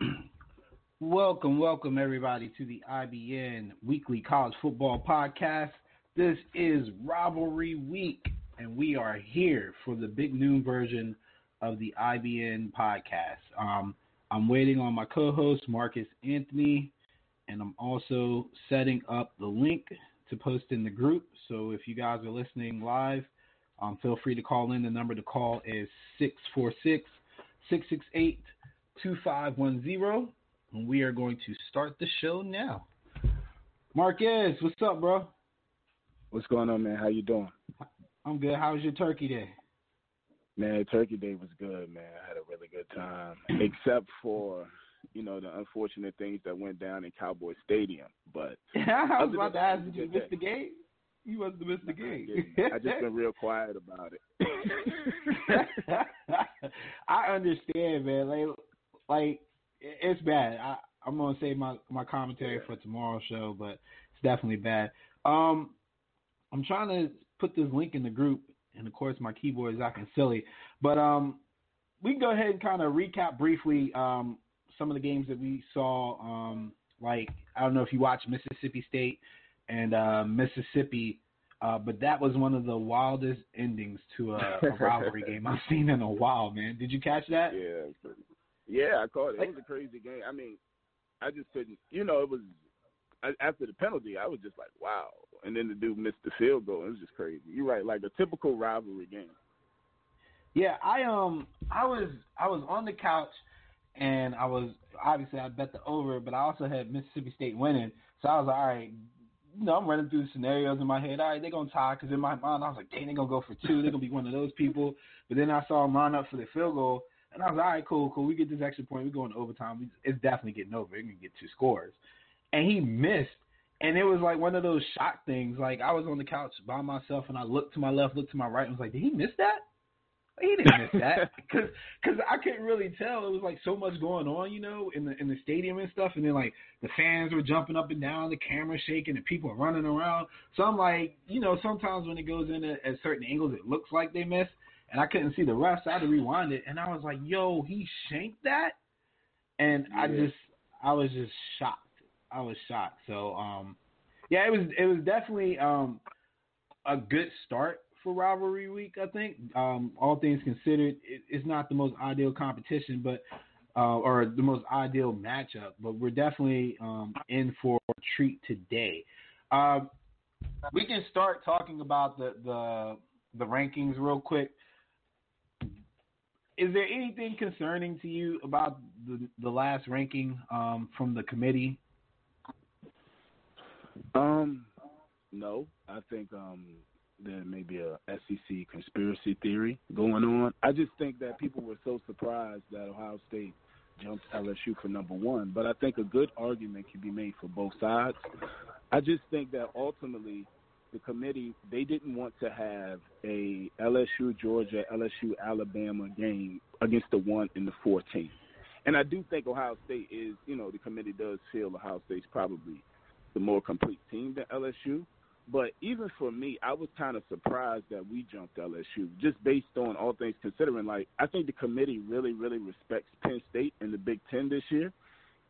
welcome, welcome everybody to the IBN Weekly College Football Podcast. This is Rivalry Week, and we are here for the big noon version of the IBN podcast. Um, I'm waiting on my co-host Marcus Anthony, and I'm also setting up the link to post in the group. So if you guys are listening live, um, feel free to call in. The number to call is 646 668 2510. And we are going to start the show now. Marquez, what's up, bro? What's going on, man? How you doing? I'm good. How was your turkey day? Man, Turkey Day was good, man. I had a really good time, except for you know the unfortunate things that went down in Cowboy Stadium. But I was about to ask, did you miss the game? You must have missed the game. I just been real quiet about it. I understand, man. Like, like it's bad. I, I'm gonna save my my commentary for tomorrow's show, but it's definitely bad. Um, I'm trying to put this link in the group, and of course my keyboard is acting silly. But um, we can go ahead and kind of recap briefly um some of the games that we saw. Um, like I don't know if you watched Mississippi State and uh, Mississippi. Uh, but that was one of the wildest endings to a, a rivalry game I've seen in a while, man. Did you catch that? Yeah, yeah, I caught it. It was a crazy game. I mean, I just couldn't. You know, it was after the penalty. I was just like, wow. And then the dude missed the field goal. It was just crazy. You're right, like a typical rivalry game. Yeah, I um, I was I was on the couch, and I was obviously I bet the over, but I also had Mississippi State winning. So I was like, all right, you know, I'm running through scenarios in my head. All right, they're gonna tie because in my mind I was like, dang, they're gonna go for two. They're gonna be one of those people. But then I saw them line up for the field goal, and I was like, all right, cool, cool. We get this extra point. We go into overtime. It's definitely getting over. We're gonna get two scores. And he missed, and it was like one of those shock things. Like I was on the couch by myself, and I looked to my left, looked to my right, and was like, did he miss that? He didn't miss that because cause I couldn't really tell. It was like so much going on, you know, in the in the stadium and stuff. And then like the fans were jumping up and down, the camera shaking, and people running around. So I'm like, you know, sometimes when it goes in at, at certain angles, it looks like they missed, and I couldn't see the rest. So I had to rewind it, and I was like, yo, he shanked that, and yeah. I just I was just shocked. I was shocked. So um, yeah, it was it was definitely um a good start for rivalry week. I think, um, all things considered, it, it's not the most ideal competition, but uh, or the most ideal matchup. But we're definitely um, in for a treat today. Uh, we can start talking about the, the the rankings real quick. Is there anything concerning to you about the the last ranking um, from the committee? Um, no, I think um, there may be a SEC conspiracy theory going on. I just think that people were so surprised that Ohio State jumped LSU for number one. But I think a good argument can be made for both sides. I just think that ultimately the committee they didn't want to have a LSU Georgia LSU Alabama game against the one in the 14. And I do think Ohio State is, you know, the committee does feel Ohio State's probably the more complete team than LSU. But even for me, I was kind of surprised that we jumped LSU, just based on all things considering. Like, I think the committee really, really respects Penn State in the Big Ten this year,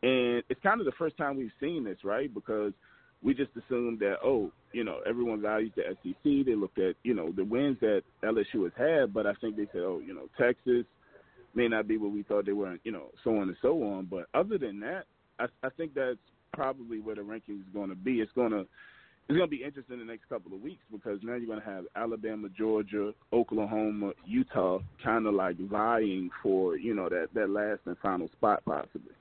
and it's kind of the first time we've seen this, right? Because we just assumed that, oh, you know, everyone values the SEC. They looked at, you know, the wins that LSU has had, but I think they said, oh, you know, Texas may not be what we thought they were, you know, so on and so on. But other than that, I, I think that's probably where the rankings is going to be. It's going to it's going to be interesting in the next couple of weeks because now you're going to have Alabama, Georgia, Oklahoma, Utah kind of like vying for you know that that last and final spot possibly.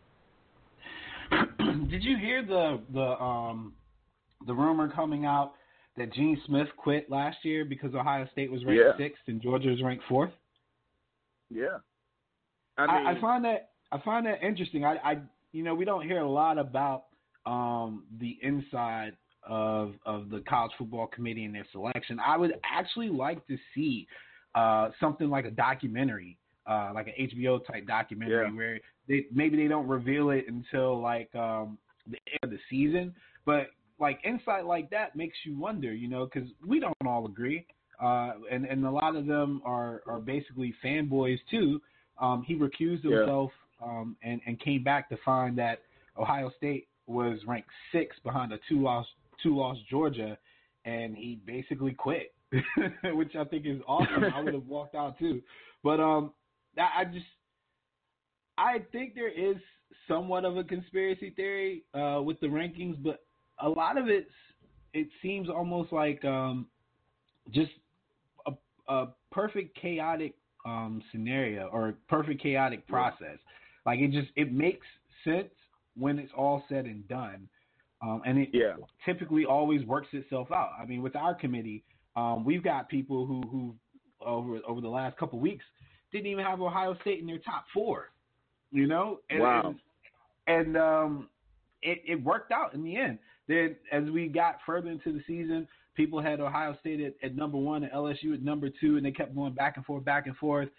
Did you hear the the um the rumor coming out that Gene Smith quit last year because Ohio State was ranked yeah. sixth and Georgia was ranked fourth? Yeah, I, mean, I, I find that I find that interesting. I, I you know we don't hear a lot about um the inside of of the college football committee and their selection. I would actually like to see uh, something like a documentary, uh, like an HBO type documentary, yeah. where they maybe they don't reveal it until like um, the end of the season, but like insight like that makes you wonder, you know, because we don't all agree, uh, and and a lot of them are are basically fanboys too. Um, he recused himself um, and and came back to find that Ohio State was ranked sixth behind a two loss two loss Georgia, and he basically quit, which I think is awesome. I would have walked out too, but um, I just I think there is somewhat of a conspiracy theory uh, with the rankings, but a lot of it it seems almost like um, just a, a perfect chaotic um, scenario or perfect chaotic process. Like it just it makes sense when it's all said and done, um, and it yeah. typically always works itself out. I mean, with our committee, um, we've got people who who over over the last couple weeks didn't even have Ohio State in their top four. You know, and, wow. And, and um, it it worked out in the end. Then as we got further into the season, people had Ohio State at, at number one and LSU at number two, and they kept going back and forth, back and forth.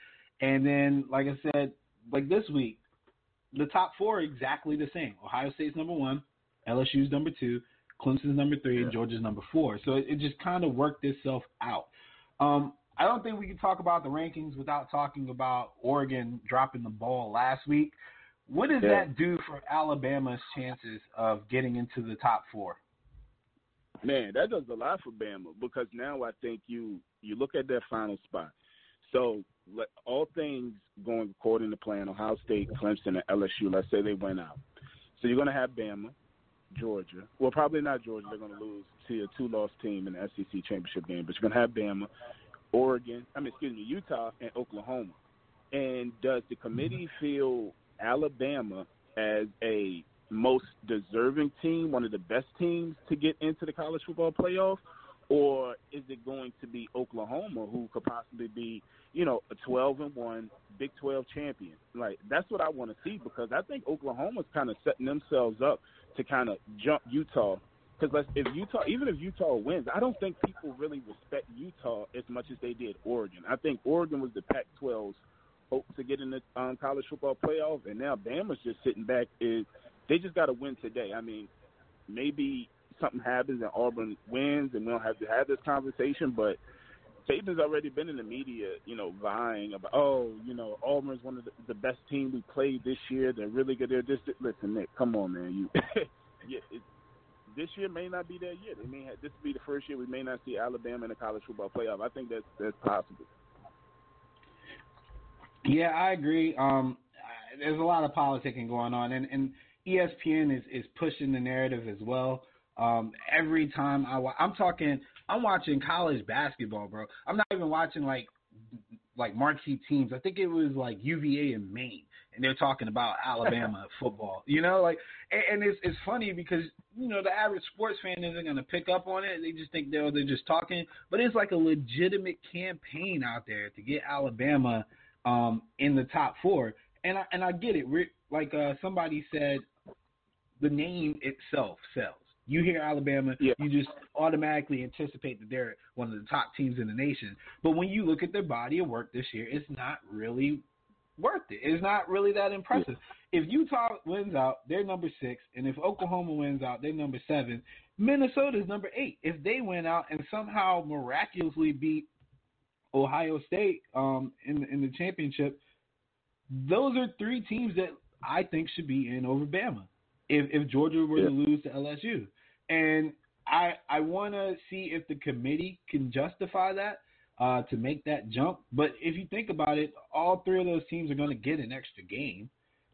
And then, like I said, like this week, the top four are exactly the same. Ohio State's number one, LSU's number two, Clemson's number three, yeah. and Georgia's number four. So it, it just kind of worked itself out. Um, I don't think we can talk about the rankings without talking about Oregon dropping the ball last week. What does yeah. that do for Alabama's chances of getting into the top four? Man, that does a lot for Bama because now I think you you look at their final spot. So all things going according to plan, Ohio State, Clemson, and LSU. Let's say they went out. So you're going to have Bama, Georgia. Well, probably not Georgia. They're going to lose to a two-loss team in the SEC championship game. But you're going to have Bama, Oregon. I mean, excuse me, Utah and Oklahoma. And does the committee mm-hmm. feel Alabama as a most deserving team, one of the best teams to get into the college football playoff, or is it going to be Oklahoma, who could possibly be, you know, a 12 and one Big 12 champion? Like that's what I want to see because I think Oklahoma's kind of setting themselves up to kind of jump Utah. Because if Utah, even if Utah wins, I don't think people really respect Utah as much as they did Oregon. I think Oregon was the Pac-12's hope to get in the um, college football playoff, and now Bama's just sitting back. Is they just got to win today? I mean, maybe something happens and Auburn wins, and we don't have to have this conversation, but. Saban's already been in the media, you know, vying about, oh, you know, Auburn's one of the, the best team we played this year. They're really good. They're just listen, Nick, come on, man. You, yeah, it, this year may not be their year. They may have, this will be the first year we may not see Alabama in the college football playoff. I think that's that's possible. Yeah, I agree. Um, there's a lot of politicking going on, and, and ESPN is, is pushing the narrative as well. Um, every time I wa- I'm talking, I'm watching college basketball, bro. I'm not even watching like like marquee teams. I think it was like UVA and Maine, and they're talking about Alabama football. You know, like, and, and it's it's funny because you know the average sports fan isn't going to pick up on it. They just think they're they're just talking, but it's like a legitimate campaign out there to get Alabama um, in the top four. And I, and I get it. Like uh, somebody said, the name itself sells. You hear Alabama, yeah. you just automatically anticipate that they're one of the top teams in the nation. But when you look at their body of work this year, it's not really worth it. It's not really that impressive. Yeah. If Utah wins out, they're number six, and if Oklahoma wins out, they're number seven. Minnesota's number eight. If they win out and somehow miraculously beat Ohio State um, in in the championship. Those are three teams that I think should be in over Bama. If if Georgia were yeah. to lose to LSU, and I I want to see if the committee can justify that uh, to make that jump. But if you think about it, all three of those teams are going to get an extra game.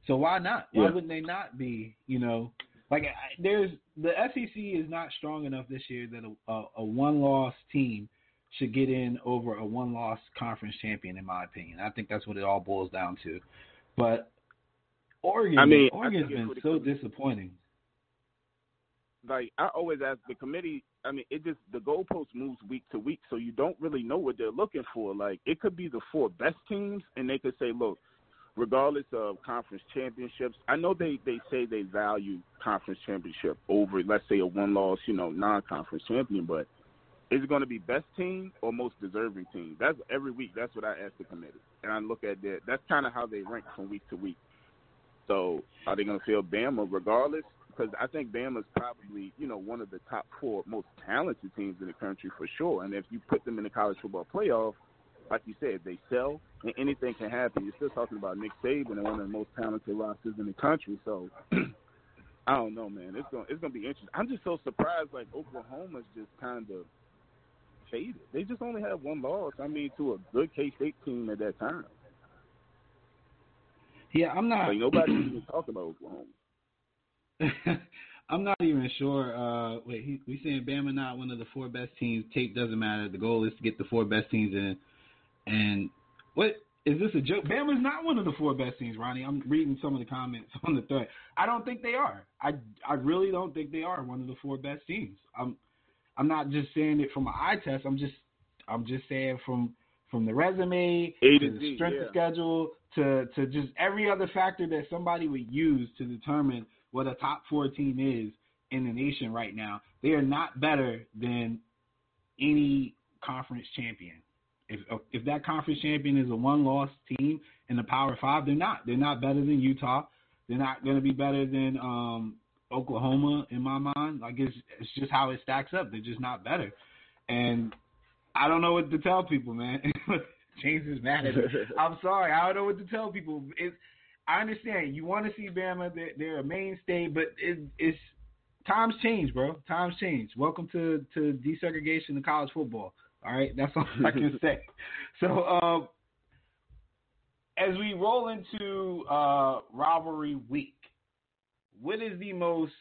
So why not? Why yeah. wouldn't they not be? You know, like there's the SEC is not strong enough this year that a, a, a one loss team should get in over a one loss conference champion, in my opinion. I think that's what it all boils down to. But Oregon, I mean, Oregon's been so disappointing. Like I always ask the committee. I mean, it just the goalpost moves week to week, so you don't really know what they're looking for. Like it could be the four best teams, and they could say, look, regardless of conference championships, I know they they say they value conference championship over, let's say, a one loss, you know, non conference champion, but is it going to be best team or most deserving team? That's every week. That's what I ask the committee, and I look at that. That's kind of how they rank from week to week. So are they going to feel Bama regardless? Because I think Bama is probably you know one of the top four most talented teams in the country for sure. And if you put them in the college football playoff, like you said, they sell and anything can happen. You're still talking about Nick Saban and one of the most talented rosters in the country. So I don't know, man. It's gonna it's gonna be interesting. I'm just so surprised. Like Oklahoma's just kind of faded. They just only had one loss. I mean, to a good K State team at that time. Yeah, I'm not. Like nobody even talk about Oklahoma. I'm not even sure. Uh, wait, he, we saying Bama not one of the four best teams. Tape doesn't matter. The goal is to get the four best teams in. And what is this a joke? Bama's not one of the four best teams, Ronnie. I'm reading some of the comments on the thread. I don't think they are. I I really don't think they are one of the four best teams. I'm I'm not just saying it from an eye test. I'm just I'm just saying from from the resume to, to the strength yeah. of schedule to to just every other factor that somebody would use to determine what a top four team is in the nation right now. They are not better than any conference champion. If if that conference champion is a one loss team in the Power Five, they're not. They're not better than Utah. They're not going to be better than um, Oklahoma in my mind. Like it's it's just how it stacks up. They're just not better. And I don't know what to tell people, man. James is mad at me. I'm sorry. I don't know what to tell people. It's, I understand you want to see Bama. They're, they're a mainstay, but it, it's times change, bro. Times change. Welcome to to desegregation of college football. All right, that's all I can say. So, um, as we roll into uh, rivalry week, what is the most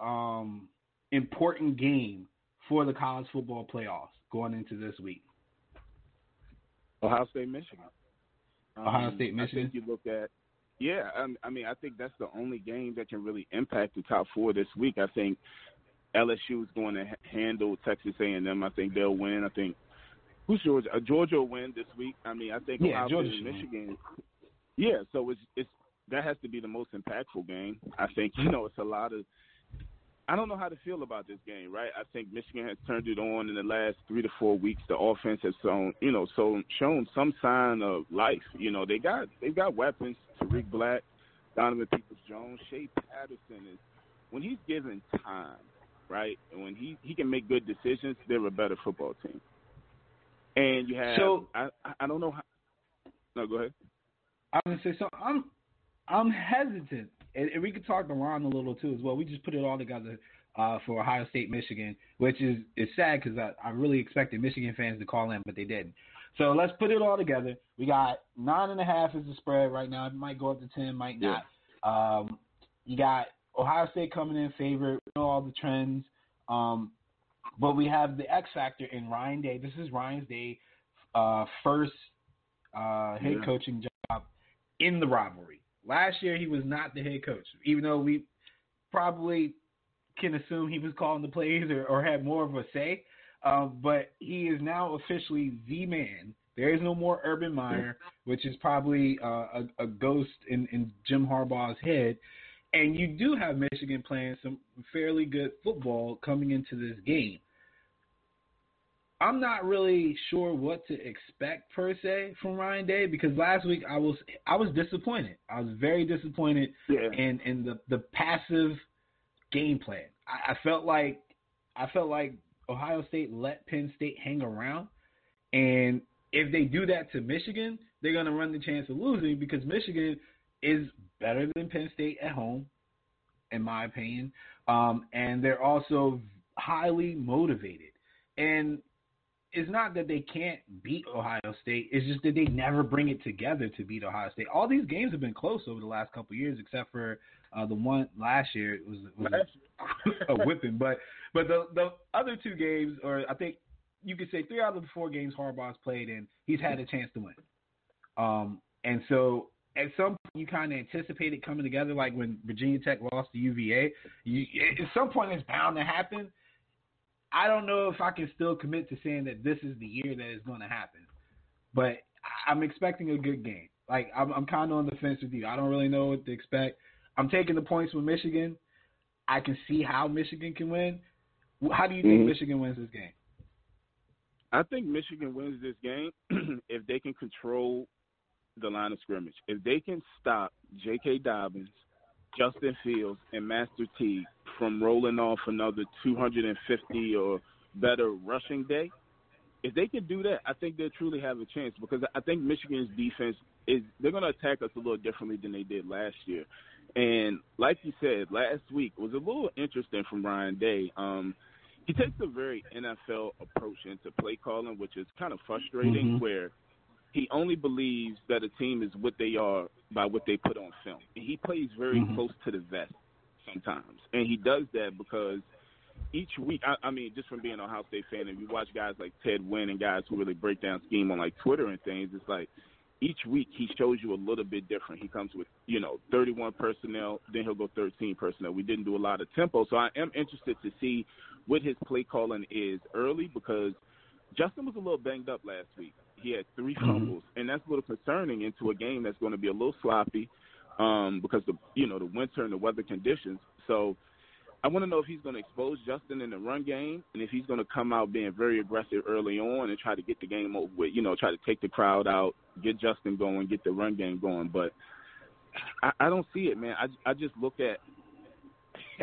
um, important game for the college football playoffs going into this week? Ohio State, Michigan. Ohio Um, State, Michigan. I think you look at, yeah. I, I mean, I think that's the only game that can really impact the top four this week. I think LSU is going to handle Texas A&M. I think they'll win. I think who's Georgia? Uh, Georgia will win this week. I mean, I think Yeah, Ohio State and should win. Michigan. Yeah, so it's it's that has to be the most impactful game. I think you know it's a lot of. I don't know how to feel about this game, right? I think Michigan has turned it on in the last three to four weeks. The offense has shown, you know, so shown some sign of life. You know, they got they've got weapons. Tarik Black, Donovan Peoples Jones, Shea Patterson is when he's given time, right, and when he he can make good decisions, they're a better football team. And you have So- I I- don't know how. No, go ahead. I was gonna say so. I'm I'm hesitant, and, and we could talk to Ron a little too as well. We just put it all together uh, for Ohio State, Michigan, which is is sad because I, I really expected Michigan fans to call in, but they didn't. So let's put it all together. We got nine and a half as the spread right now. It might go up to ten, might not. Um, you got Ohio State coming in favorite. We know all the trends. Um, but we have the X factor in Ryan Day. This is Ryan's Day uh, first uh, head Yeah. coaching job in the rivalry. Last year he was not the head coach, even though we probably can assume he was calling the plays or, or had more of a say. Um, but he is now officially the man. There is no more Urban Meyer, which is probably uh, a, a ghost in, in Jim Harbaugh's head. And you do have Michigan playing some fairly good football coming into this game. I'm not really sure what to expect per se from Ryan Day because last week I was I was disappointed. I was very disappointed Yeah. in in the the passive game plan. I, I felt like I felt like Ohio State let Penn State hang around, and if they do that to Michigan, they're gonna run the chance of losing because Michigan is better than Penn State at home, in my opinion, um, and they're also highly motivated. And it's not that they can't beat Ohio State. It's just that they never bring it together to beat Ohio State. All these games have been close over the last couple of years, except for uh, the one last year. It was, was a, a whipping, but but the the other two games, or I think you could say three out of the four games Harbaugh's played in, he's had a chance to win. Um, and so at some point you kind of anticipate it coming together, like when Virginia Tech lost to UVA. You, at some point it's bound to happen. I don't know if I can still commit to saying that this is the year that is going to happen, but I- I'm expecting a good game. Like I'm, I'm kind of on the fence with you. I don't really know what to expect. I'm taking the points with Michigan. I can see how Michigan can win. How do you think Mhm. Michigan wins this game? I think Michigan wins this game if they can control the line of scrimmage. If they can stop J.K. Dobbins, Justin Fields, and Master Teague from rolling off another 250 or better rushing day, if they can do that, I think they'll truly have a chance because I think Michigan's defense is they're going to attack us a little differently than they did last year. And like you said, last week was a little interesting from Ryan Day. Um, he takes a very NFL approach into play calling, which is kind of frustrating, mm-hmm. where he only believes that a team is what they are by what they put on film. And he plays very mm-hmm. close to the vest sometimes, and he does that because each week, I, I mean, just from being an Ohio State fan, and you watch guys like Ted Nguyen and guys who really break down scheme on like Twitter and things, it's like each week he shows you a little bit different. He comes with, you know, 31 personnel, then he'll go 13 personnel. We didn't do a lot of tempo, so I am interested to see what his play calling is early because Justin was a little banged up last week. He had three mm-hmm. fumbles, and that's a little concerning into a game that's going to be a little sloppy um, because the you know the winter and the weather conditions. So I want to know if he's going to expose Justin in the run game, and if he's going to come out being very aggressive early on and try to get the game over with. You know, try to take the crowd out, get Justin going, get the run game going. But I, I don't see it, man. I I just look at.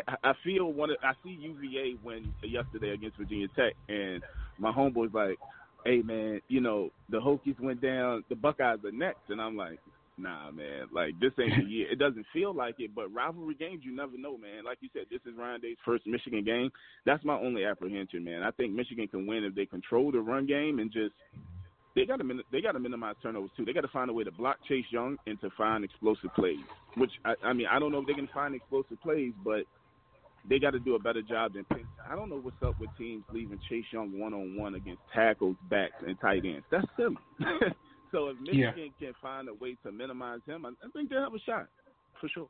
I feel one. Of, I see UVA win yesterday against Virginia Tech, and my homeboy's like, "Hey, man, you know the Hokies went down. The Buckeyes are next," and I'm like, nah, man, like this ain't the year. It doesn't feel like it, but rivalry games, you never know, man. Like you said, this is Ryan Day's first Michigan game. That's my only apprehension, man. I think Michigan can win if they control the run game and just they got to they got to minimize turnovers too. They got to find a way to block Chase Young and to find explosive plays. Which I, I mean, I don't know if they can find explosive plays, but they got to do a better job than Penn. I don't know what's up with teams leaving Chase Young one on one against tackles, backs, and tight ends. That's silly. So if Michigan yeah. can find a way to minimize him, I, I think they'll have a shot for sure.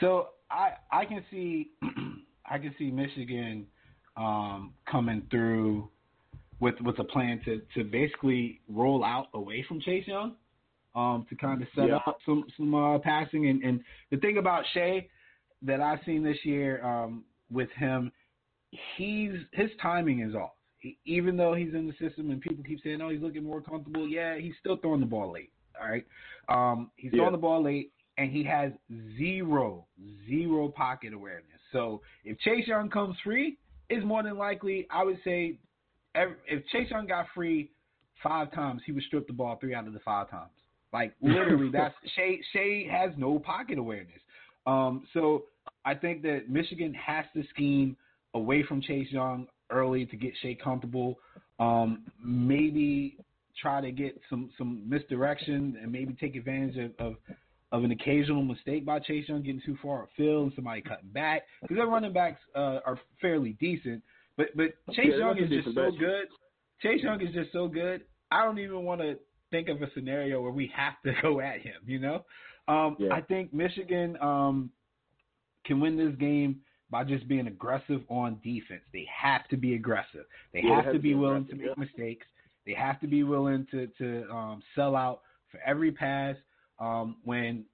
So I I can see I can see Michigan um, coming through with with a plan to to basically roll out away from Chase Young um, to kind of set yeah. up some some uh, passing and, and the thing about Shea that I've seen this year um, with him, he's his timing is off even though he's in the system and people keep saying, "Oh, he's looking more comfortable," yeah, he's still throwing the ball late. All right, um, he's yeah. throwing the ball late, and he has zero, zero pocket awareness. So if Chase Young comes free, it's more than likely I would say if Chase Young got free five times, he would strip the ball three out of the five times. Like literally, that's Shea. Shea has no pocket awareness. Um, so I think that Michigan has to scheme away from Chase Young early to get Shea comfortable. Um, maybe try to get some some misdirection and maybe take advantage of, of, of an occasional mistake by Chase Young getting too far upfield and somebody cutting back because their running backs uh, are fairly decent. But but Chase yeah, Young is just so good. Chase Young is just so good. I don't even want to think of a scenario where we have to go at him. You know, um, yeah. I think Michigan um, can win this game by just being aggressive on defense. They have to be aggressive. They yeah, have to be willing to make yeah. mistakes. They have to be willing to to um, sell out for every pass. Um, when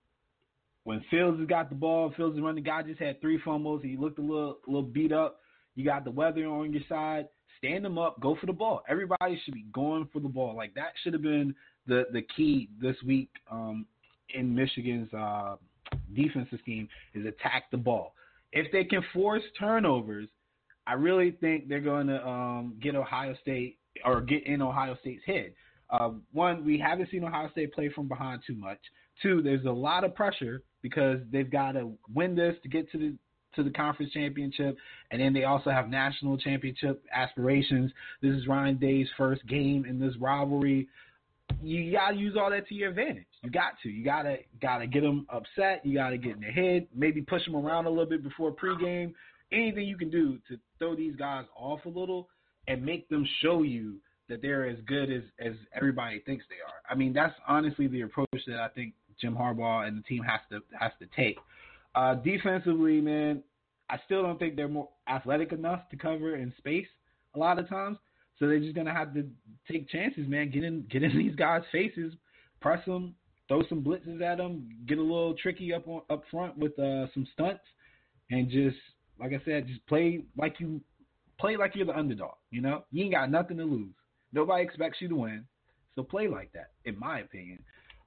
when Fields has got the ball, Fields is running. The guy just had three fumbles. He looked a little a little beat up. You got the weather on your side. Stand them up. Go for the ball. Everybody should be going for the ball. Like that should have been the the key this week um, in Michigan's uh, defensive scheme is attack the ball if they can force turnovers, I really think they're going to um, get Ohio State or get in Ohio State's head. Uh, one, we haven't seen Ohio State play from behind too much. Two, there's a lot of pressure because they've got to win this to get to the to the conference championship, and then they also have national championship aspirations. This is Ryan Day's first game in this rivalry you gotta use all that to your advantage. You got to. You gotta gotta get them upset. You gotta get in their head. Maybe push them around a little bit before pregame. Anything you can do to throw these guys off a little and make them show you that they're as good as as everybody thinks they are. I mean, that's honestly the approach that I think Jim Harbaugh and the team has to has to take. Uh, defensively, man, I still don't think they're more athletic enough to cover in space a lot of times. So they're just gonna have to take chances, man. Get in, get in these guys' faces, press them, throw some blitzes at them, get a little tricky up on, up front with uh, some stunts, and just like I said, just play like you play like you're the underdog. You know, you ain't got nothing to lose. Nobody expects you to win, so play like that, in my opinion.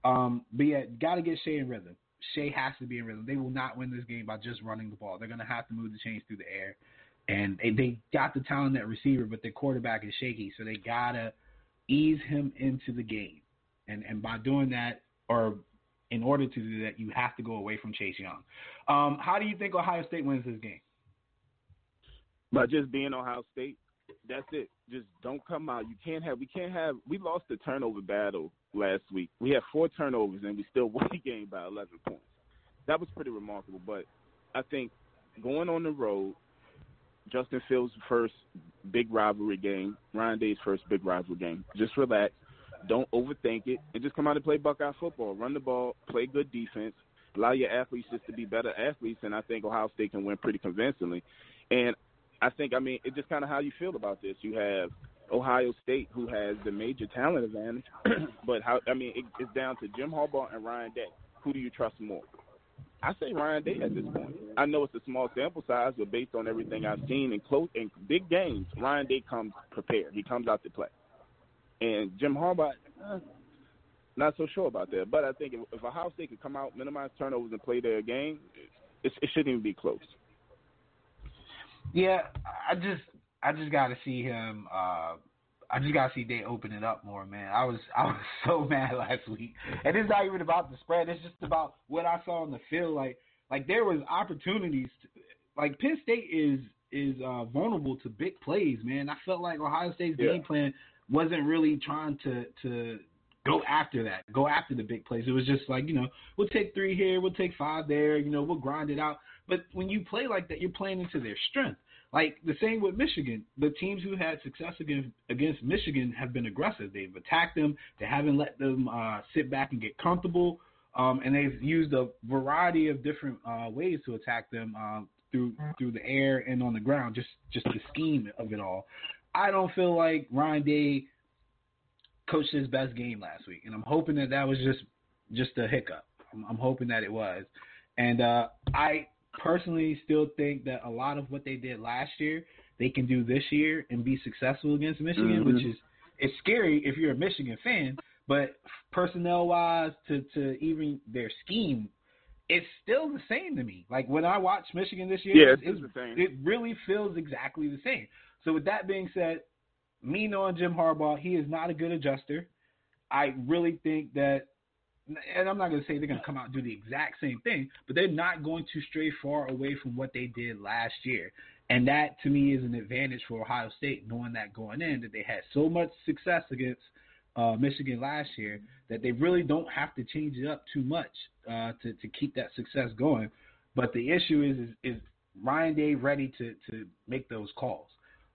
Um, but yeah, got to get Shea in rhythm. Shea has to be in rhythm. They will not win this game by just running the ball. They're gonna have to move the chains through the air. and they, they got the talent at receiver, but their quarterback is shaky, so they gotta ease him into the game. And and by doing that, or in order to do that, you have to go away from Chase Young. Um, how do you think Ohio State wins this game? By just being Ohio State, that's it. Just don't come out. You can't have. We can't have. We lost the turnover battle last week. We had four turnovers and we still won the game by 11 points. That was pretty remarkable. But I think going on the road, Justin Fields' first big rivalry game, Ryan Day's first big rivalry game. Just relax. Don't overthink it and just come out and play Buckeye football. Run the ball, play good defense, allow your athletes just to be better athletes, and I think Ohio State can win pretty convincingly. And I think, I mean, it's just kind of how you feel about this. You have Ohio State, who has the major talent advantage, but how? I mean, it, it's down to Jim Harbaugh and Ryan Day. Who do you trust more? I say Ryan Day at this point. I know it's a small sample size, but based on everything I've seen in close in big games, Ryan Day comes prepared. He comes out to play. And Jim Harbaugh, eh, not so sure about that. But I think if, if Ohio State could come out, minimize turnovers, and play their game, it, it shouldn't even be close. Yeah, I just I just got to see him. Uh, I just got to see Day open it up more, man. I was I was so mad last week, and it's not even about the spread. It's just about what I saw on the field. Like like there was opportunities. To, like Penn State is is uh, vulnerable to big plays, man. I felt like Ohio State's yeah. game plan wasn't really trying to to go after that, go after the big plays. It was just like you know we'll take three here, we'll take five there, you know we'll grind it out. But when you play like that, you're playing into their strength. Like the same with Michigan. The teams who had success against against Michigan have been aggressive. They've attacked them. They haven't let them uh, sit back and get comfortable. Um, and they've used a variety of different uh, ways to attack them uh, through through the air and on the ground. Just just the scheme of it all. I don't feel like Ryan Day coached his best game last week, and I'm hoping that that was just just a hiccup. I'm, I'm hoping that it was, and uh, I personally still think that a lot of what they did last year they can do this year and be successful against Michigan, mm-hmm. which is it's scary if you're a Michigan fan, but personnel wise to to even their scheme, it's still the same to me. Like when I watch Michigan this year, yeah, it's, it's, it's the same. It really feels exactly the same. So with that being said, me knowing Jim Harbaugh, he is not a good adjuster. I really think that and I'm not going to say they're going to come out and do the exact same thing, but they're not going to stray far away from what they did last year. And that to me is an advantage for Ohio State, knowing that going in that they had so much success against uh, Michigan last year that they really don't have to change it up too much uh, to to keep that success going. But the issue is is, is Ryan Day ready to to make those calls?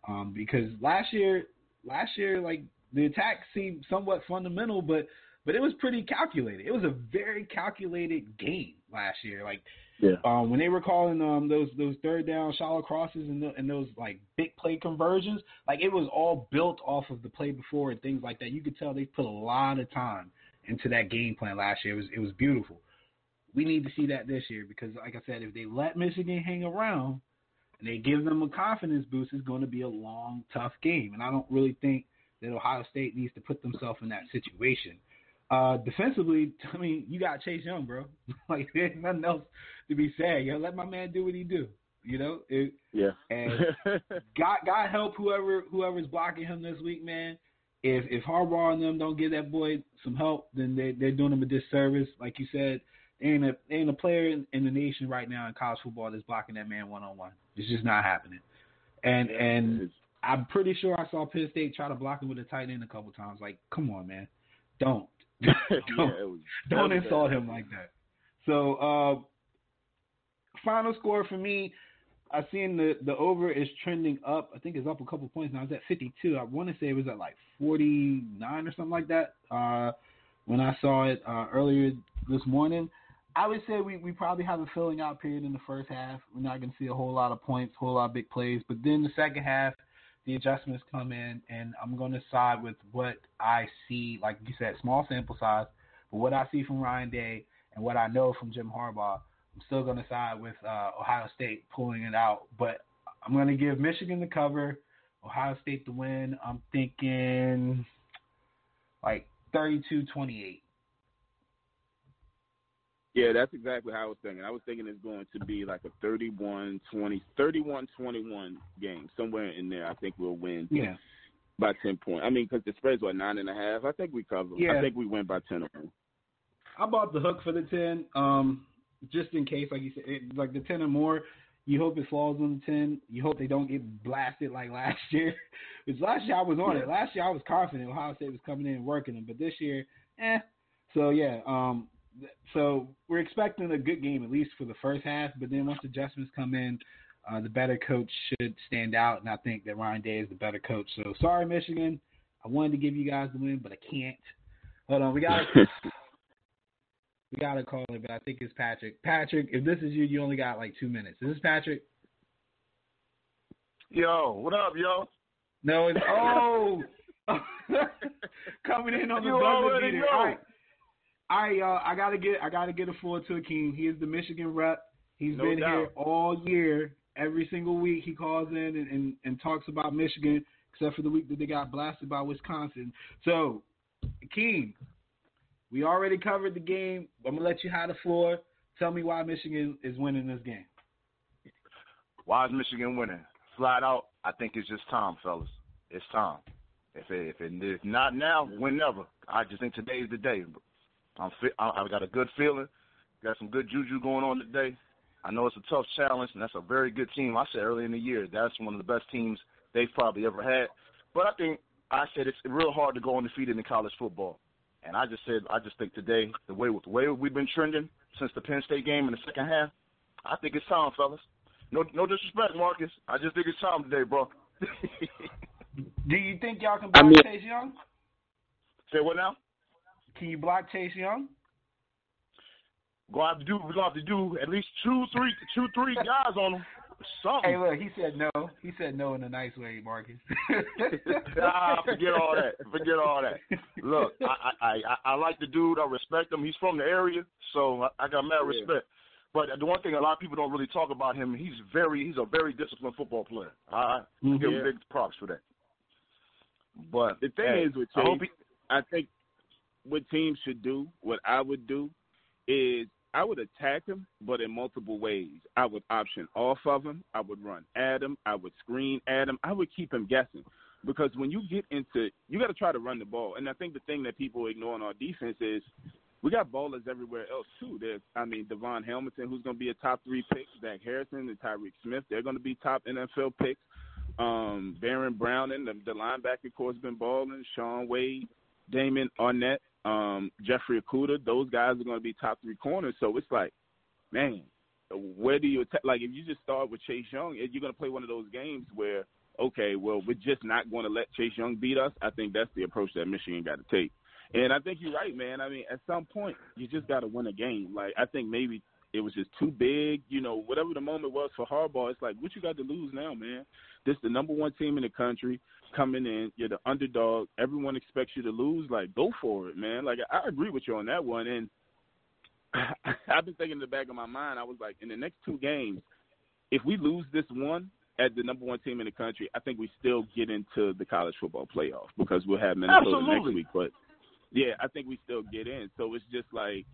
Um, because last year, last year like the attack seemed somewhat fundamental, but but it was pretty calculated. It was a very calculated game last year. Like yeah. um, when they were calling um, those those third down shallow crosses and, the, and those like big play conversions, like it was all built off of the play before and things like that. You could tell they put a lot of time into that game plan last year. It was it was beautiful. We need to see that this year because, like I said, if they let Michigan hang around and they give them a confidence boost, it's going to be a long, tough game. And I don't really think that Ohio State needs to put themselves in that situation. Uh, defensively, I mean, you got Chase Young, bro. like there's nothing else to be said. You know, let my man do what he do. You know, it, yeah. And God, God help whoever whoever's blocking him this week, man. If if Harbaugh and them don't give that boy some help, then they they're doing him a disservice. Like you said, there ain't a there ain't a player in, in the nation right now in college football that's blocking that man one on one. It's just not happening. And and I'm pretty sure I saw Penn State try to block him with a tight end a couple times. Like, come on, man, don't don't, yeah, was, don't insult him like that. So, uh, final score for me, I've seen the the over is trending up. I think it's up a couple points now. It's at 52. I want to say it was at like 49 or something like that. Uh, when I saw it uh, earlier this morning, I would say we, we probably have a filling out period in the first half. We're not going to see a whole lot of points, whole lot of big plays. But then the second half, the adjustments come in, and I'm going to side with what I see, like you said, small sample size, but what I see from Ryan Day and what I know from Jim Harbaugh, I'm still going to side with uh, Ohio State pulling it out. But I'm going to give Michigan the cover, Ohio State the win. I'm thinking like 32 28. Yeah, that's exactly how I was thinking. I was thinking it's going to be like a 31-20, 31-21 game somewhere in there. I think we'll win. Yeah. By ten points. I mean, because the spread's what nine and a half. I think we cover. Yeah. I think we win by ten or more. I bought the hook for the ten, um, just in case, like you said, it, like the ten or more. You hope it falls on the ten. You hope they don't get blasted like last year. Because last year I was on it. Last year I was confident Ohio State was coming in and working them, but this year, eh. So yeah, um, so we're expecting a good game at least for the first half. But then once adjustments come in, uh, the better coach should stand out, and I think that Ryan Day is the better coach. So sorry, Michigan. I wanted to give you guys the win, but I can't. Hold on, we got we got to call it, but I think it's Patrick. Patrick, if this is you, you only got like two minutes. Is this Patrick? Yo, what up, yo? No, it's oh, coming in on the You buzzer already beater. know. All right, all right, y'all. I gotta get, I gotta get a floor to Akeem. He is the Michigan rep. He's No been here all year. Every single week he calls in and, and, and talks about Michigan, except for the week that they got blasted by Wisconsin. So, Akeem, we already covered the game. I'm gonna let you have the floor. Tell me why Michigan is winning this game. Why is Michigan winning? Flat out, I think it's just time, fellas. It's time. If it, if it if not now, whenever. I just think today is the day. I'm fit. I, I got a good feeling. Got some good juju going on today. I know it's a tough challenge, and that's a very good team. I said early in the year that's one of the best teams they've probably ever had. But I think I said it's real hard to go undefeated in college football. And I just said I just think today the way the way we've been trending since the Penn State game in the second half, I think it's time, fellas. No no disrespect, Marcus. I just think it's time today, bro. Do you think y'all can I block mean- Chase Young? Say what now? Can you block Chase Young? Gonna have to do. We're gonna have to do at least two, three, two, three guys on him. Something. Hey, look, he said no. He said no in a nice way, Marcus. ah, forget all that. Forget all that. Look, I, I I I like the dude. I respect him. He's from the area, so I, I got mad Yeah. respect. But the one thing a lot of people don't really talk about him, he's very he's a very disciplined football player. I I give him big props for that. But The thing hey, is with I Chase, he, I think what teams should do, what I would do, is I would attack him, but in multiple ways. I would option off of him. I would run at him. I would screen at him. I would keep him guessing. Because when you get into, you got to try to run the ball. And I think the thing that people ignore on our defense is we got ballers everywhere else too. There's, I mean, DaVon Hamilton, who's going to be a top three pick. Zach Harrison and Tyreke Smith, they're going to be top NFL picks. Um, Baron Browning, the, the linebacker course, been balling. Shaun Wade, Damon Arnette, um, Jeffrey Okudah, those guys are going to be top three corners. So it's like, man, where do you attack? Like if you just start with Chase Young, you're going to play one of those games where, okay, well, we're just not going to let Chase Young beat us. I think that's the approach that Michigan got to take. And I think you're right, man. I mean, at some point, you just got to win a game. Like I think maybe it was just too big. You know, whatever the moment was for Harbaugh, it's like, what you got to lose now, man? This is the number one team in the country coming in. You're the underdog. Everyone expects you to lose. Like, go for it, man. Like, I agree with you on that one. And I've been thinking in the back of my mind, I was like, in the next two games, if we lose this one as the number one team in the country, I think we still get into the college football playoff because we'll have Minnesota next week. But yeah, I think we still get in. So it's just like,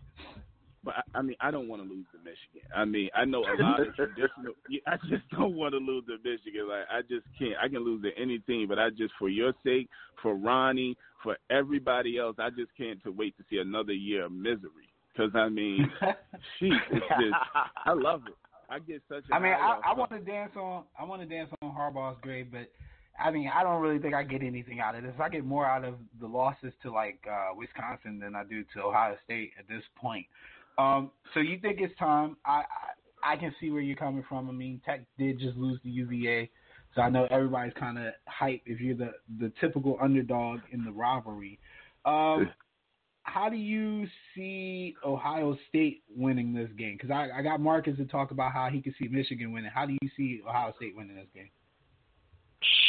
but I, I mean, I don't want to lose to Michigan. I mean, I know a lot of traditional. I just don't want to lose to Michigan. Like I just can't. I can lose to any team, but I just for your sake, for Ronnie, for everybody else, I just can't to wait to see another year of misery. Because I mean, sheesh, it's just I love it. I get such. a I mean, I, I want to dance on. I want to dance on Harbaugh's grave, but I mean, I don't really think I get anything out of this. I get more out of the losses to like uh, Wisconsin than I do to Ohio State at this point. Um, so you think it's time? I, I I can see where you're coming from. I mean, Tech did just lose to UVA, so I know everybody's kind of hyped if you're the the typical underdog in the rivalry. Um, how do you see Ohio State winning this game? Because I, I got Marcus to talk about how he could see Michigan winning. How do you see Ohio State winning this game?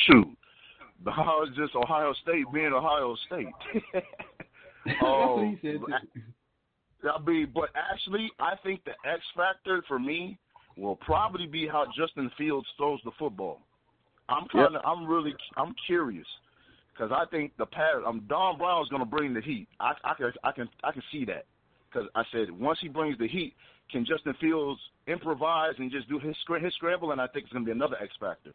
Shoot. How is just Ohio State being Ohio State. That's Oh, what he said. I mean, but actually, I think the X factor for me will probably be how Justin Fields throws the football. I'm kind of, I'm really, I'm curious because I think the pattern. Um, Don Brown's going to bring the heat. I, I can, I can, I can see that. because I said once he brings the heat, can Justin Fields improvise and just do his his scramble? And I think it's going to be another X factor.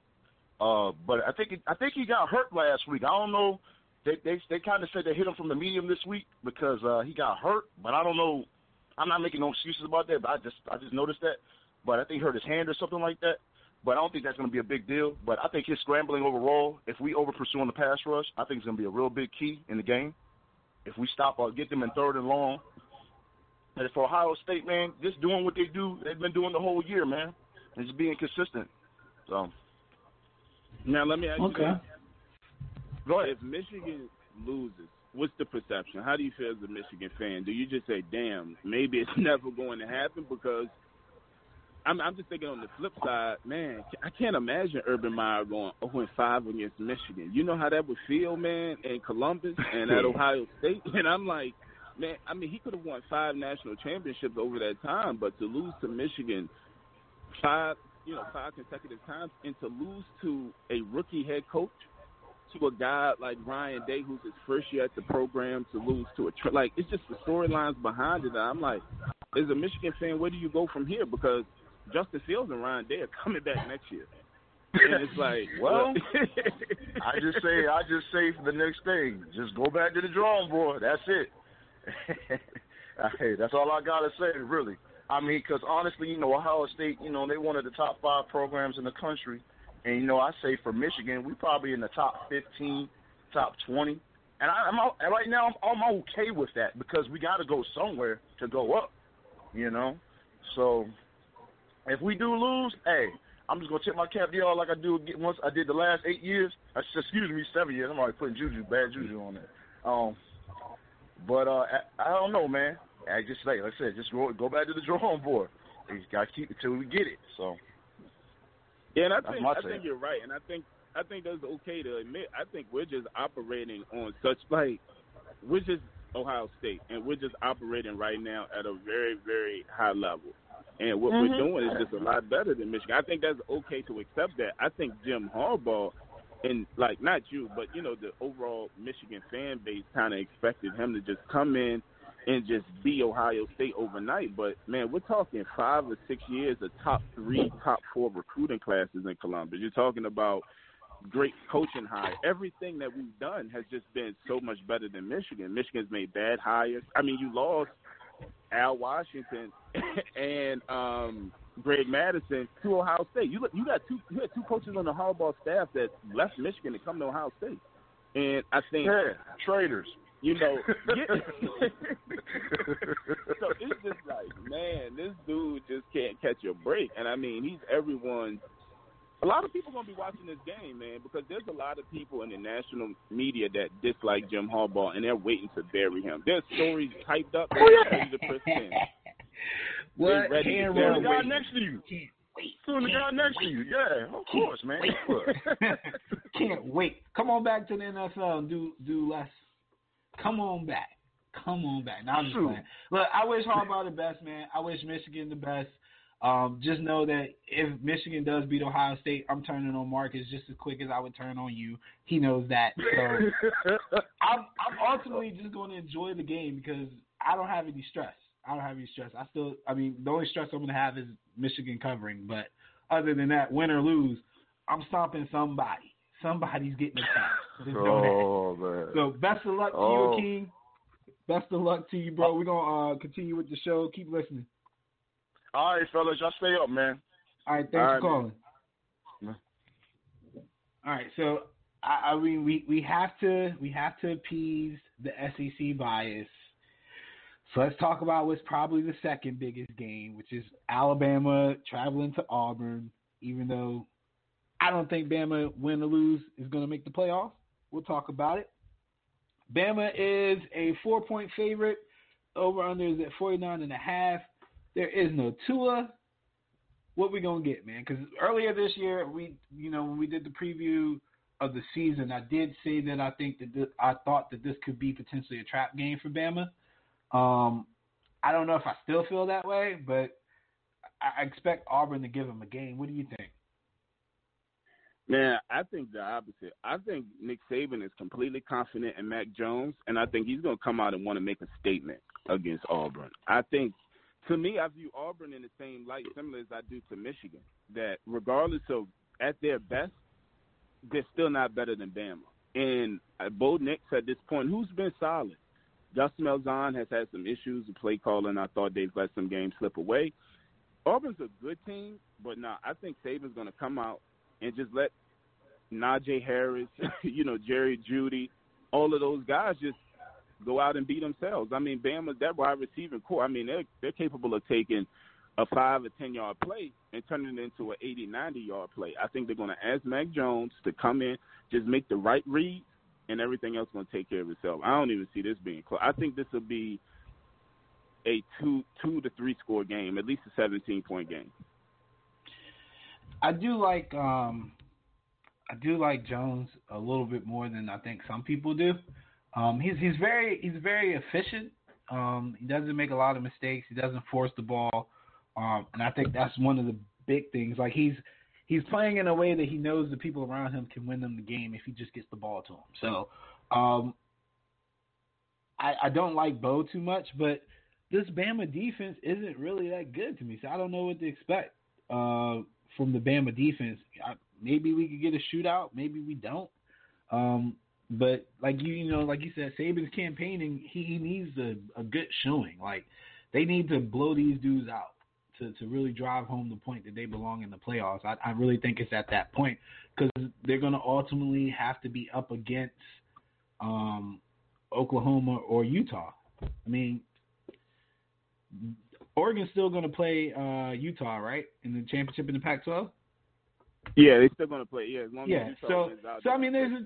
Uh, but I think I think he got hurt last week. I don't know. They they they kind of said they hit him from the medium this week because uh, he got hurt. But I don't know. I'm not making no excuses about that. But I just I just noticed that. But I think he hurt his hand or something like that. But I don't think that's going to be a big deal. But I think his scrambling overall, if we over pursue on the pass rush, I think it's going to be a real big key in the game. If we stop or get them in third and long, and for Ohio State, man, just doing what they do, they've been doing the whole year, man, and just being consistent. So now let me ask okay. you. Go ahead. If Michigan loses, what's the perception? How do you feel as a Michigan fan? Do you just say, "Damn, maybe it's never going to happen"? Because I'm, I'm just thinking on the flip side, man, I can't imagine Urban Meyer going 0 5 against Michigan. You know how that would feel, man, in Columbus and at Ohio State. And I'm like, man, I mean, he could have won five national championships over that time, but to lose to Michigan five, you know, five consecutive times, and to lose to a rookie head coach, to a guy like Ryan Day, who's his first year at the program, to lose to a tr- like, it's just the storylines behind it. I'm like, as a Michigan fan, where do you go from here? Because Justin Fields and Ryan Day are coming back next year. And it's like, well, I just say, I just say for the next thing, just go back to the drawing board. That's it. hey, that's all I gotta say, really. I mean, because honestly, you know, Ohio State, you know, they one of the top five programs in the country, and you know, I say for Michigan, we probably in the top fifteen, top twenty, and I, I'm right now, I'm, I'm okay with that because we got to go somewhere to go up, you know. So if we do lose, hey, I'm just gonna tip my cap to y'all like I do once I did the last eight years. Excuse me, seven years. I'm already putting juju, bad juju on that. Um, but uh, I, I don't know, man. I just like, like I said, just go go back to the drawing board. You gotta keep it till we get it. So. Yeah, and I think I think you're right, and I think I think that's okay to admit. I think we're just operating on such like we're just Ohio State, and we're just operating right now at a very very high level. And what mm-hmm. we're doing is just a lot better than Michigan. I think that's okay to accept that. I think Jim Harbaugh and like not you, but you know the overall Michigan fan base kind of expected him to just come in and just be Ohio State overnight. But man, we're talking five or six years of top three, top four recruiting classes in Columbus. You're talking about great coaching hire. Everything that we've done has just been so much better than Michigan. Michigan's made bad hires. I mean, you lost Al Washington and um Greg Mattison to Ohio State. You you got two you had two coaches on the Harbaugh staff that left Michigan to come to Ohio State, and I think yeah, traders. You know, get, so it's just like, man, this dude just can't catch a break. And I mean, he's everyone's. A lot of people gonna be watching this game, man, because there's a lot of people in the national media that dislike Jim Harbaugh, and they're waiting to bury him. There's stories typed up, oh, yeah. ready to press in. What? Ready Can't to the guy next to you. Can't wait. Soon the guy next wait. to you. Yeah, of course, man. Can't wait. Come on back to the NFL and do do less. Come on back. Come on back. Now I'm just playing. Look, I wish Harbaugh the best, man. I wish Michigan the best. Um, just know that if Michigan does beat Ohio State, I'm turning on Marcus just as quick as I would turn on you. He knows that. So I'm, I'm ultimately just going to enjoy the game because I don't have any stress. I don't have any stress. I still, I mean, the only stress I'm going to have is Michigan covering. But other than that, win or lose, I'm stomping somebody. Somebody's getting attacked. oh, man. So best of luck to oh. you, King. Best of luck to you, bro. We're going to uh, continue with the show. Keep listening. All right, fellas. Y'all stay up, man. All right. Thanks All right, for calling. Man. All right. So, I, I mean, we, we have to we have to appease the SEC bias so let's talk about what's probably the second biggest game, which is Alabama traveling to Auburn. Even though I don't think Bama, win or lose, is going to make the playoffs. We'll talk about it. Bama is a four point favorite. Over under is at 49 and a half. There is no Tua. What we gonna get, man? Because earlier this year, we, you know, when we did the preview of the season, I did say that I think that I thought that this could be potentially a trap game for Bama. Um, I don't know if I still feel that way, but I expect Auburn to give them a game. What do you think? Man, I think the opposite. I think Nick Saban is completely confident in Mac Jones, and I think he's going to come out and want to make a statement against Auburn. I think, to me, I view Auburn in the same light, similar as I do to Michigan. That regardless of at their best, they're still not better than Bama. And uh, Bo Nix at this point, who's been solid? Gus Malzahn has had some issues with play calling. I thought they've let some games slip away. Auburn's a good team, but now nah, I think Saban's going to come out and just let Najee Harris, you know, Jerry Jeudy, all of those guys just go out and beat themselves. I mean, Bama, that wide receiving core, I mean, they're, they're capable of taking a five or ten yard play and turning it into an 80, 90 yard play. I think they're going to ask Mac Jones to come in, just make the right read, and everything else going to take care of itself. I don't even see this being close. I think this will be a two two to three score game, at least a 17 point game. I do like um I do like Jones a little bit more than I think some people do. Um, he's he's very he's very efficient. Um, he doesn't make a lot of mistakes. He doesn't force the ball, um, and I think that's one of the big things. Like he's he's playing in a way that he knows the people around him can win them the game if he just gets the ball to him. So um, I, I don't like Bo too much, but this Bama defense isn't really that good to me. So I don't know what to expect uh, from the Bama defense. I, maybe we could get a shootout. Maybe we don't. Um, but like you, you know, like you said, Saban's campaigning. He, needs a, a good showing. Like they need to blow these dudes out to to really drive home the point that they belong in the playoffs. I, I really think it's at that point because they're going to ultimately have to be up against um, Oklahoma or Utah. I mean, Oregon's still going to play uh, Utah, right, in the championship in the Pac-12. Yeah, they're still going to play. Yeah, as long yeah. as so, so I mean, there's a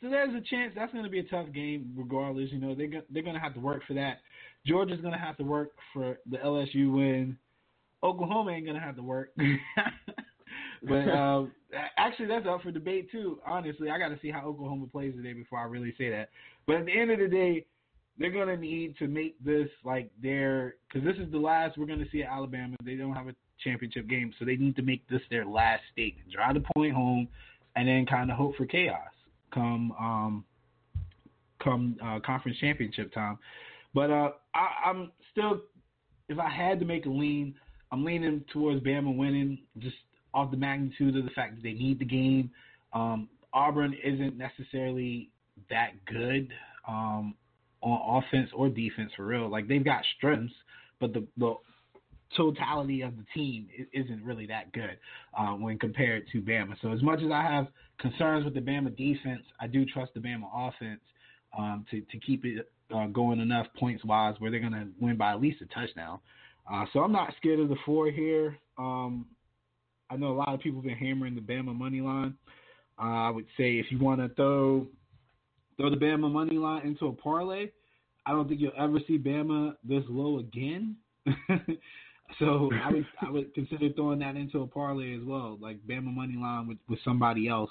so there's a chance that's going to be a tough game, regardless. You know, they're they're going to have to work for that. Georgia's going to have to work for the LSU win. Oklahoma ain't going to have to work. but uh, actually, that's up for debate too. Honestly, I got to see how Oklahoma plays today before I really say that. But at the end of the day, they're going to need to make this like their because this is the last we're going to see at Alabama. They don't have a championship game, so they need to make this their last statement. Drive the point home, and then kind of hope for chaos come um, come uh, conference championship time. But uh, I, I'm still, if I had to make a lean, I'm leaning towards Bama winning, just off the magnitude of the fact that they need the game. Um, Auburn isn't necessarily that good um, on offense or defense for real. Like they've got strengths, but the the totality of the team isn't really that good uh, when compared to Bama. So as much as I have concerns with the Bama defense, I do trust the Bama offense um, to to keep it uh, going enough points wise where they're going to win by at least a touchdown. Uh, so I'm not scared of the four here. Um, I know a lot of people have been hammering the Bama money line. Uh, I would say if you want to throw throw the Bama money line into a parlay, I don't think you'll ever see Bama this low again. So I would I would consider throwing that into a parlay as well, like Bama money line with, with somebody else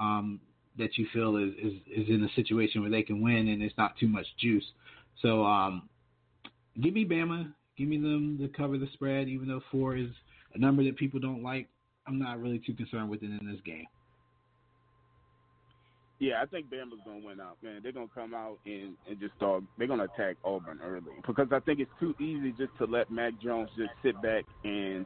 um, that you feel is, is is in a situation where they can win and it's not too much juice. So um, give me Bama, give me them to cover the spread, even though four is a number that people don't like. I'm not really too concerned with it in this game. Yeah, I think Bama's gonna win out, man. They're gonna come out and, and just start. They're gonna attack Auburn early because I think it's too easy just to let Mac Jones just sit back and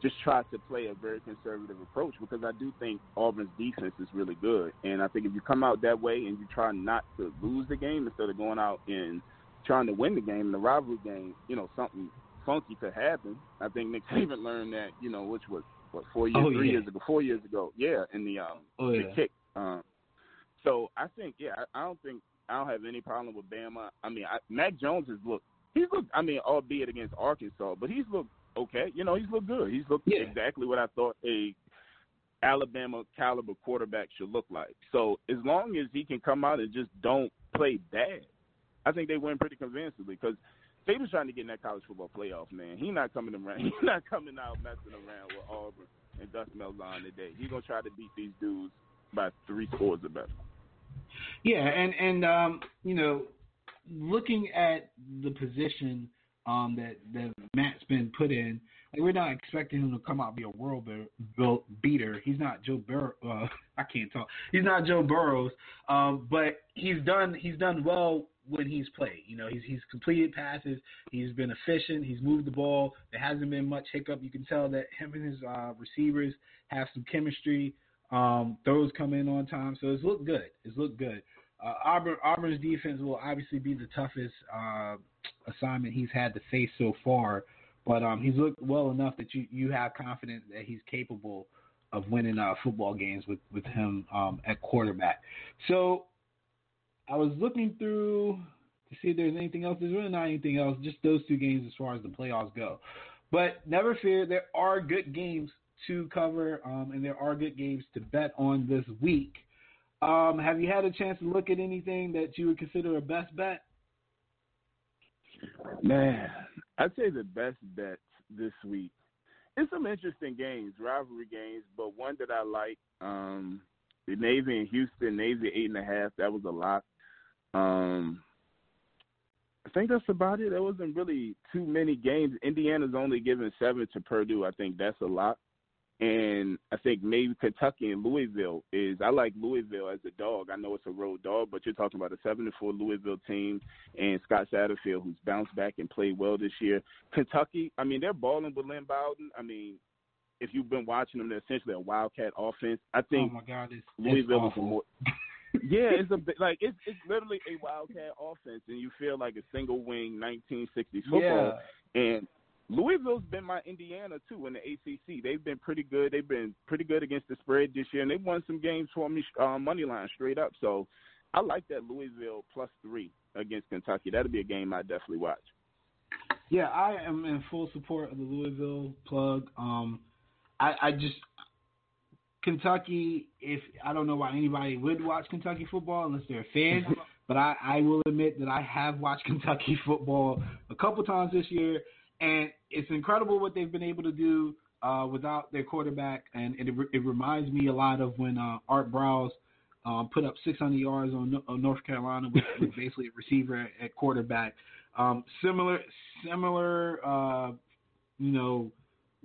just try to play a very conservative approach because I do think Auburn's defense is really good, and I think if you come out that way and you try not to lose the game instead of going out and trying to win the game, the rivalry game, you know, something funky could happen. I think Nick Saban learned that, you know, which was what four years, oh, three yeah. years ago, four years ago, yeah, in the um oh, yeah. the kick. Um, so I think, yeah, I, I don't think I don't have any problem with Bama. I mean, I, Mac Jones has looked, he's looked. I mean, albeit against Arkansas, but he's looked okay. You know, he's looked good. He's looked yeah. exactly what I thought a Alabama caliber quarterback should look like. So as long as he can come out and just don't play bad, I think they win pretty convincingly because. Saban's trying to get in that college football playoff, man. He's not coming around. He's not coming out messing around with Auburn and Gus Malzahn today. He's gonna try to beat these dudes by three scores or better. Yeah, and and um, you know, looking at the position um, that that Matt's been put in, Like we're not expecting him to come out and be a world beater. He's not Joe Burrow. Uh, I can't talk. He's not Joe Burrows. Um, but he's done he's done well when he's played. You know, he's he's completed passes. He's been efficient. He's moved the ball. There hasn't been much hiccup. You can tell that him and his uh, receivers have some chemistry. Um, throws come in on time, so it's looked good. It's looked good. Uh, Auburn Auburn's defense will obviously be the toughest uh, assignment he's had to face so far, but um, he's looked well enough that you you have confidence that he's capable of winning uh, football games with with him um, at quarterback. So I was looking through to see if there's anything else. There's really not anything else. Just those two games as far as the playoffs go. But never fear, there are good games to cover, um, and there are good games to bet on this week. Um, have you had a chance to look at anything that you would consider a best bet? Man, I'd say the best bets this week. It's some interesting games, rivalry games, but one that I like, um, the Navy and Houston, Navy eight and a half, that was a lot. Um, I think that's about it. There wasn't really too many games. Indiana's only given seven to Purdue. I think that's a lot. And I think maybe Kentucky and Louisville is. I like Louisville as a dog. I know it's a road dog, but you're talking about a seven to four Louisville team and Scott Satterfield, who's bounced back and played well this year. Kentucky, I mean, they're balling with Lynn Bowden. I mean, if you've been watching them, they're essentially a wildcat offense. I oh, think oh my God, it's, Louisville it's is more. yeah, it's a like it's it's literally a wildcat offense, and you feel like a single wing 1960s football. Yeah. And Louisville's been my Indiana too in the ACC. They've been pretty good. They've been pretty good against the spread this year, and they've won some games for me uh, money line straight up. So I like that Louisville plus three against Kentucky. That'll be a game I definitely watch. Yeah, I am in full support of the Louisville plug. Um, I, I just Kentucky. If I don't know why anybody would watch Kentucky football unless they're a fan, but I, I will admit that I have watched Kentucky football a couple times this year, and it's incredible what they've been able to do uh, without their quarterback. And it, it reminds me a lot of when uh, Art Briles um, put up 600 yards on, on North Carolina with, with, basically a receiver at quarterback. Um, similar, similar, uh, you know,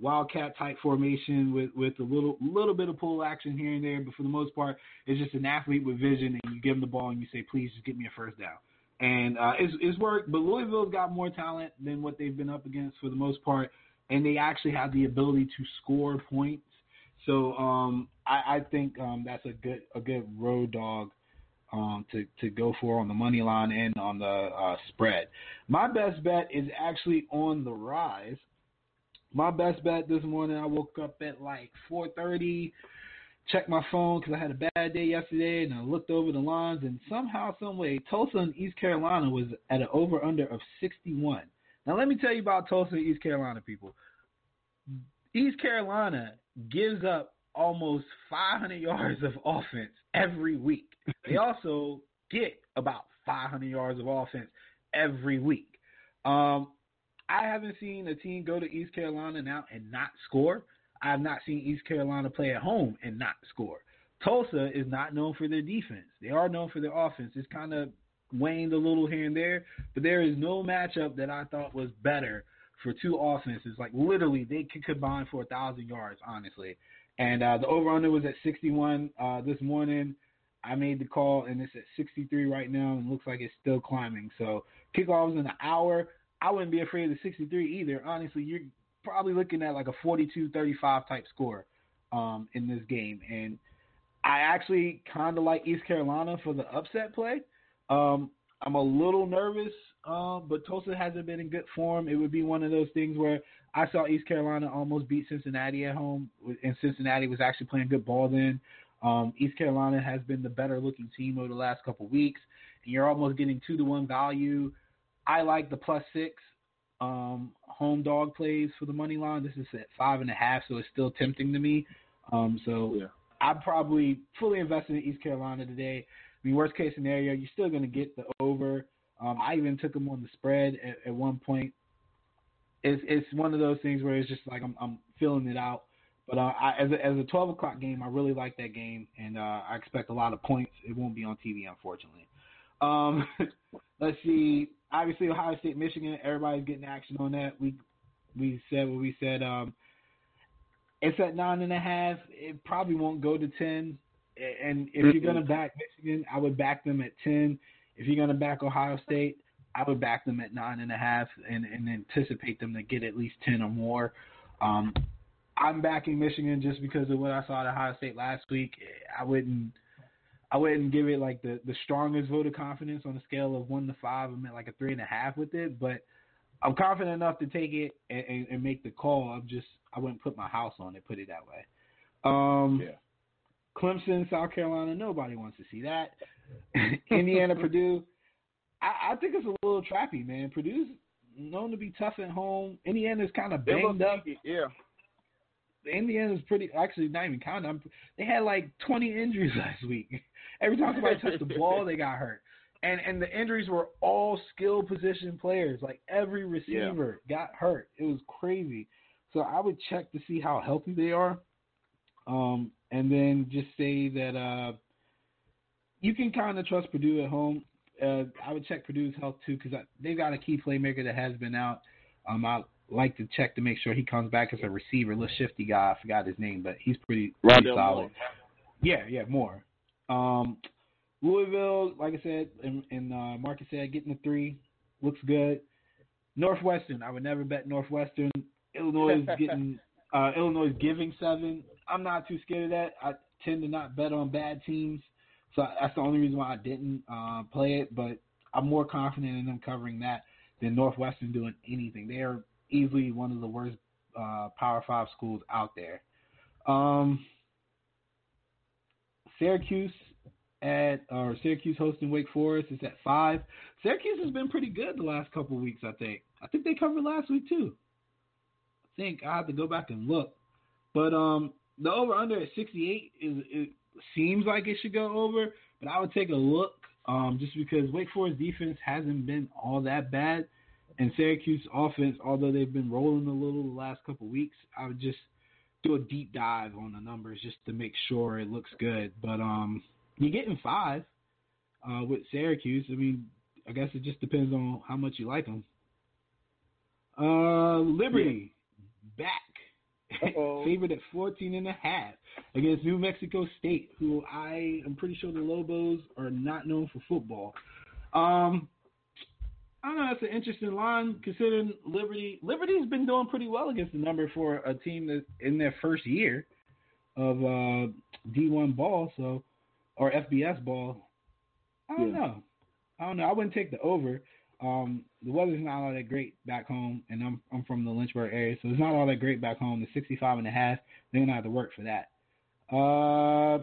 wildcat type formation with with a little little bit of pull action here and there, but for the most part, it's just an athlete with vision, and you give him the ball and you say, "Please, just get me a first down." And uh, it's, it's worked, but Louisville's got more talent than what they've been up against for the most part, and they actually have the ability to score points. So um, I, I think um, that's a good a good road dog um, to to go for on the money line and on the uh, spread. My best bet is actually on the rise my best bet this morning, I woke up at like 4:30, checked my phone because I had a bad day yesterday, and I looked over the lines, and somehow, some way, Tulsa and East Carolina was at an over under of 61. Now, let me tell you about Tulsa and East Carolina, people. East Carolina gives up almost 500 yards of offense every week. They also get about 500 yards of offense every week. Um, I haven't seen a team go to East Carolina now and not score. I have not seen East Carolina play at home and not score. Tulsa is not known for their defense. They are known for their offense. It's kind of waned a little here and there, but there is no matchup that I thought was better for two offenses. Like literally, they could combine for a thousand yards, honestly. And uh, the over under was at 61 uh, this morning. I made the call, and it's at 63 right now, and looks like it's still climbing. So kickoffs in an hour. I wouldn't be afraid of 63 either. Honestly, you're probably looking at like a 42-35 type score um, in this game, and I actually kind of like East Carolina for the upset play. Um, I'm a little nervous, uh, but Tulsa hasn't been in good form. It would be one of those things where I saw East Carolina almost beat Cincinnati at home, and Cincinnati was actually playing good ball then. Um, East Carolina has been the better looking team over the last couple weeks, and you're almost getting two to one value I like the plus six um, home dog plays for the money line. This is at five and a half, so it's still tempting to me. Um, so yeah. I'm probably fully invested in East Carolina today. I mean, worst case scenario, you're still going to get the over. Um, I even took them on the spread at, at one point. It's it's one of those things where it's just like I'm I'm feeling it out. But uh, I, as a, as a 12 o'clock game, I really like that game, and uh, I expect a lot of points. It won't be on TV, unfortunately. Um, let's see obviously Ohio State, Michigan, everybody's getting action on that. We we said what we said. Um, it's at nine and a half. It probably won't go to ten. And if you're gonna back Michigan, I would back them at ten. If you're gonna back Ohio State, I would back them at nine and a half and, and anticipate them to get at least ten or more. Um, I'm backing Michigan just because of what I saw at Ohio State last week. I wouldn't I wouldn't give it like the, the strongest vote of confidence on a scale of one to five. I'm at like a three and a half with it, but I'm confident enough to take it and, and, and make the call. I'm just I wouldn't put my house on it. Put it that way. Um, Yeah. Clemson, South Carolina, nobody wants to see that. Indiana, Purdue. I, I think it's a little trappy, man. Purdue's known to be tough at home. Indiana's kind of banged up. it, Yeah. Indiana's pretty actually not even counting. They had like 20 injuries last week. Every time somebody touched the ball, they got hurt. And and the injuries were all skill position players. Like every receiver got hurt. It was crazy. So I would check to see how healthy they are. Um, and then just say that uh, you can kind of trust Purdue at home. Uh, I would check Purdue's health too because they've got a key playmaker that has been out. Um, I like to check to make sure he comes back as a receiver. Little shifty guy, I forgot his name, but he's pretty, pretty Rondale solid. Moore. Yeah, yeah, Moore. Um, Louisville, like I said, and, and uh, Marcus said, getting the three looks good. Northwestern, I would never bet Northwestern. Illinois is getting uh, Illinois is giving seven. I'm not too scared of that. I tend to not bet on bad teams, so that's the only reason why I didn't uh, play it. But I'm more confident in them covering that than Northwestern doing anything. They are easily one of the worst uh, Power Five schools out there. Um, Syracuse at or Syracuse hosting Wake Forest is at five. Syracuse has been pretty good the last couple weeks. I think. I think they covered last week too. I think I have to go back and look, but um, the over under at 68 is it seems like it should go over, but I would take a look um, just because Wake Forest defense hasn't been all that bad, and Syracuse offense, although they've been rolling a little the last couple weeks, I would just do a deep dive on the numbers just to make sure it looks good. But um, you're getting five uh, with Syracuse. I mean, I guess it just depends on how much you like them. Uh, Liberty back, Uh-oh. favored at 14 and a half against New Mexico State, who I am pretty sure the Lobos are not known for football. Um, I don't know. That's an interesting line considering Liberty. Liberty's been doing pretty well against the number for a team that in their first year of uh, D1 ball, so or FBS ball. I don't Yeah. know. I don't know. I wouldn't take the over. Um, the weather's not all that great back home, and I'm I'm from the Lynchburg area, so it's not all that great back home. The 65 and a half, they're gonna have to work for that. Uh,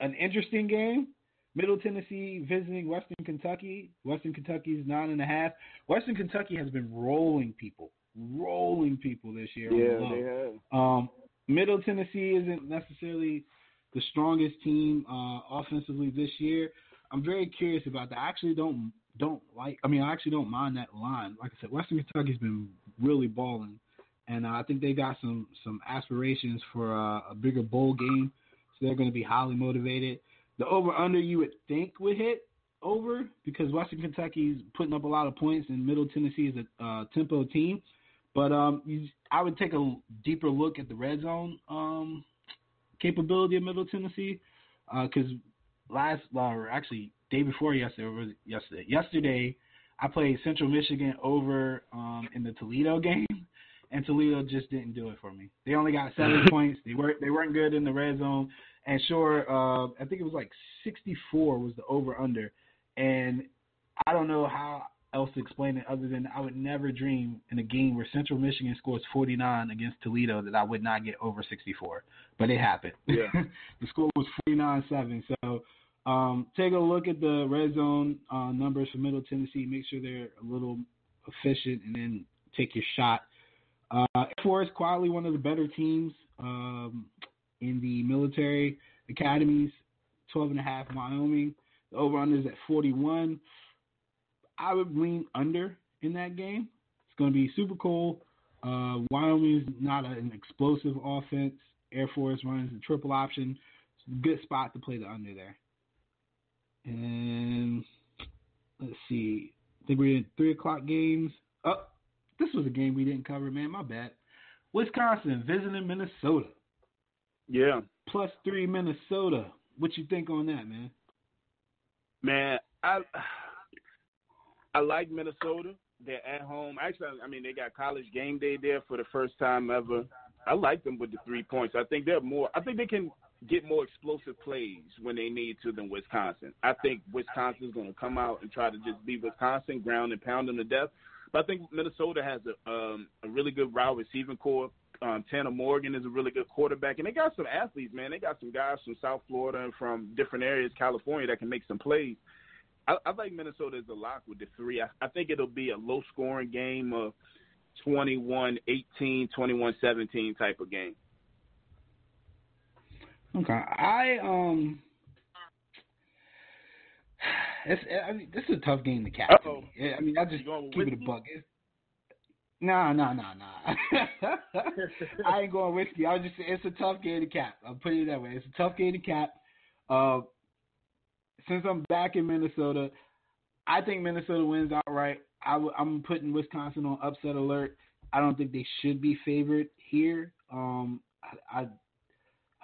an interesting game. Middle Tennessee visiting Western Kentucky. Western Kentucky's nine and a half. Western Kentucky has been rolling people, rolling people this year. Yeah, they have. Um, Middle Tennessee isn't necessarily the strongest team uh, offensively this year. I'm very curious about that. I actually don't don't like. I mean, I actually don't mind that line. Like I said, Western Kentucky's been really balling, and uh, I think they got some some aspirations for uh, a bigger bowl game. So they're going to be highly motivated. The over under you would think would hit over because Western Kentucky's putting up a lot of points, and Middle Tennessee is a uh, tempo team. But um, you, I would take a deeper look at the red zone um, capability of Middle Tennessee because last, or actually day before yesterday, was yesterday? Yesterday, I played Central Michigan over um, in the Toledo game, and Toledo just didn't do it for me. They only got seven points. They weren't they weren't good in the red zone. And sure, uh, I think it was like 64 was the over under, and I don't know how else to explain it other than I would never dream in a game where Central Michigan scores 49 against Toledo that I would not get over 64. But it happened. Yeah. the score was 49-7. So um, take a look at the red zone uh, numbers for Middle Tennessee. Make sure they're a little efficient, and then take your shot. Uh, Air Force quietly one of the better teams um, in the military academies. 12 and a half Wyoming. The over under is at 41. I would lean under in that game. It's going to be super cool. Uh, Wyoming's not an explosive offense. Air Force runs the triple option. A good spot to play the under there. And let's see. I think we're in three o'clock games. Oh, this was a game we didn't cover, man. My bad. Wisconsin visiting Minnesota. Yeah. Plus three Minnesota. What you think on that, man? Man, I I like Minnesota. They're at home. Actually, I mean they got college game day there for the first time ever. I like them with the three points. I think they're more. I think they can get more explosive plays when they need to than Wisconsin. I think Wisconsin's going to come out and try to just be Wisconsin, ground and pound them to death. But I think Minnesota has a um, a really good wide receiving core. Um, Tanner Morgan is a really good quarterback, and they got some athletes, man. They got some guys from South Florida and from different areas, California, that can make some plays. I, I think Minnesota is a lock with the three. I, I think it'll be a low scoring game of 21-18, 21-17 type of game. Okay, I um, it's I mean this is a tough game to catch. I mean I just keep it a buck. It's, Nah, no, no, no. I ain't going whiskey. I was just it's a tough game to cap. I'll put it that way. It's a tough game to cap. Uh, since I'm back in Minnesota, I think Minnesota wins outright. I w- I'm putting Wisconsin on upset alert. I don't think they should be favored here. Um, I, I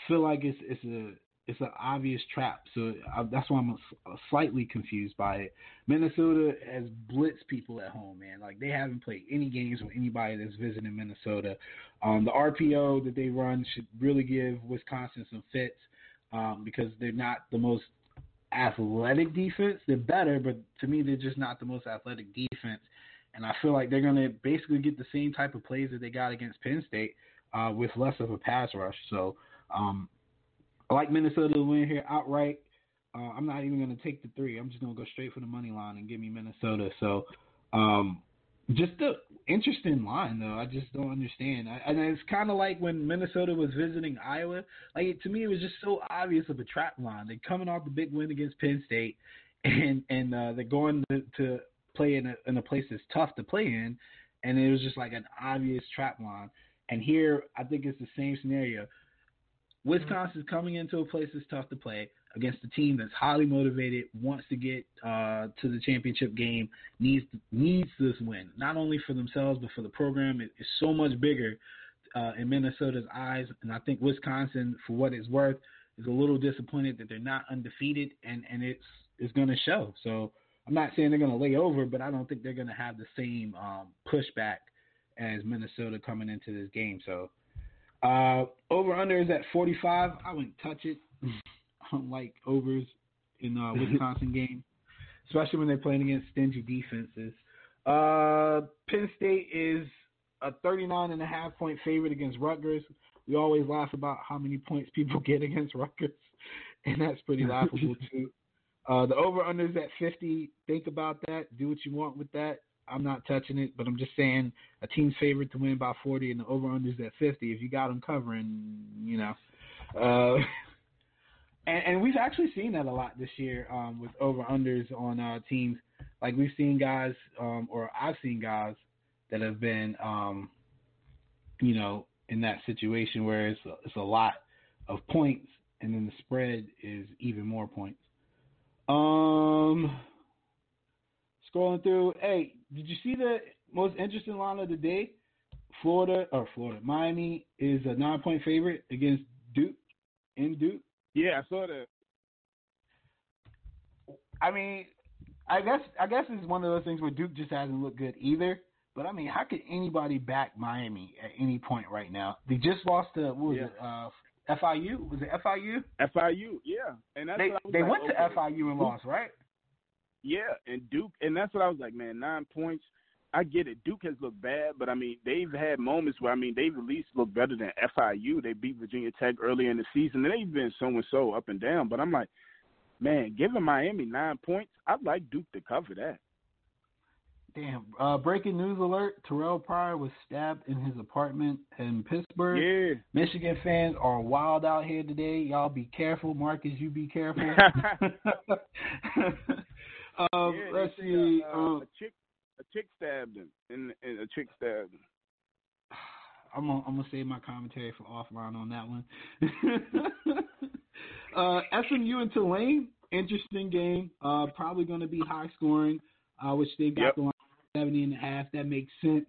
feel like it's it's a it's an obvious trap. So I, that's why I'm a, a slightly confused by it. Minnesota has blitzed people at home, man. Like they haven't played any games with anybody that's visiting Minnesota. Um, the RPO that they run should really give Wisconsin some fits um, because they're not the most athletic defense. They're better, but to me, they're just not the most athletic defense. And I feel like they're going to basically get the same type of plays that they got against Penn State uh, with less of a pass rush. So um, I like Minnesota to win here outright. Uh, I'm not even going to take the three. I'm just going to go straight for the money line and give me Minnesota. So, um, just the interesting line though. I just don't understand. I, and it's kind of like when Minnesota was visiting Iowa. Like to me, it was just so obvious of a trap line. They're coming off the big win against Penn State, and and uh, they're going to, to play in a, in a place that's tough to play in, and it was just like an obvious trap line. And here, I think it's the same scenario. Wisconsin's coming into a place that's tough to play against a team that's highly motivated, wants to get uh, to the championship game, needs needs this win, not only for themselves but for the program. It, it's so much bigger uh, in Minnesota's eyes, and I think Wisconsin, for what it's worth, is a little disappointed that they're not undefeated, and and it's it's going to show. So I'm not saying they're going to lay over, but I don't think they're going to have the same um, pushback as Minnesota coming into this game. So. Uh, over under is at 45. I wouldn't touch it. I don't like overs in uh, Wisconsin game, especially when they're playing against stingy defenses. Uh, Penn State is a 39 and a half point favorite against Rutgers. We always laugh about how many points people get against Rutgers, and that's pretty laughable too. Uh, the over under is at 50. Think about that. Do what you want with that. I'm not touching it, but I'm just saying a team's favorite to win by 40 and the over under is at 50. If you got them covering, you know. Uh, and, and we've actually seen that a lot this year um, with over unders on uh, teams. Like we've seen guys, um, or I've seen guys that have been, um, you know, in that situation where it's a, it's a lot of points, and then the spread is even more points. Um, scrolling through. Hey, did you see the most interesting line of the day? Florida or Florida, Miami is a nine-point favorite against Duke in Duke. Yeah, I saw that. I mean, I guess I guess it's one of those things where Duke just hasn't looked good either. But I mean, how could anybody back Miami at any point right now? They just lost to what was Yeah. it? Uh, FIU was it FIU? FIU, yeah, and that's They what I was they like, went to. FIU and lost, right? Yeah, and Duke, and that's what I was like, man, nine points. I get it. Duke has looked bad, but I mean, they've had moments where I mean, they've at least looked better than FIU. They beat Virginia Tech earlier in the season, and they've been so and so up and down. But I'm like, man, giving Miami nine points, I'd like Duke to cover that. Damn. Uh, breaking news alert: Terrelle Pryor was stabbed in his apartment in Pittsburgh. Yeah. Michigan fans are wild out here today. Y'all be careful, Marcus. You be careful. um, yeah, let's see. say, uh, um, a chick, a chick stabbed him, and, and a chick stabbed him. I'm gonna, I'm gonna save my commentary for offline on that one. uh, SMU and Tulane, interesting game. Uh, probably going to be high scoring, uh, which they got Yep. the line 70 and a half. That makes sense.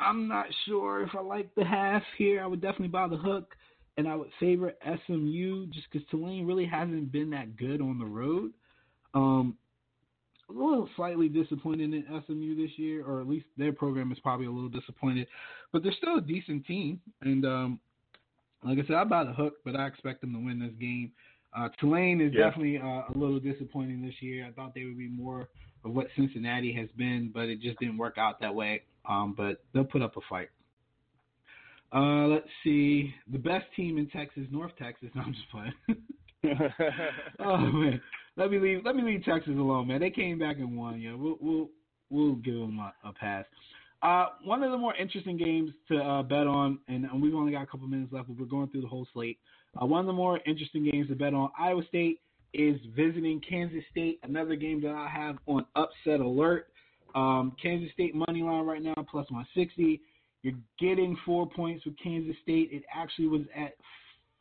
I'm not sure if I like the half here. I would definitely buy the hook, and I would favor SMU just because Tulane really hasn't been that good on the road. Um, a little slightly disappointed in SMU this year, or at least their program is probably a little disappointed, but they're still a decent team. And um, like I said, I buy the hook, but I expect them to win this game. Uh, Tulane is yeah. definitely uh, a little disappointing this year. I thought they would be more of what Cincinnati has been, but it just didn't work out that way. Um, but they'll put up a fight. Uh, let's see. The best team in Texas, North Texas. No, I'm just playing. oh man, let me leave. Let me leave Texas alone, man. They came back and won. Yeah, we'll we'll we'll give them a, a pass. Uh, one of the more interesting games to uh, bet on, and, and, we've only got a couple minutes left, but we're going through the whole slate. Uh, one of the more interesting games to bet on, Iowa State is visiting Kansas State. Another game that I have on upset alert. Um, Kansas State money line right now plus 160. You're getting four points with Kansas State. It actually was at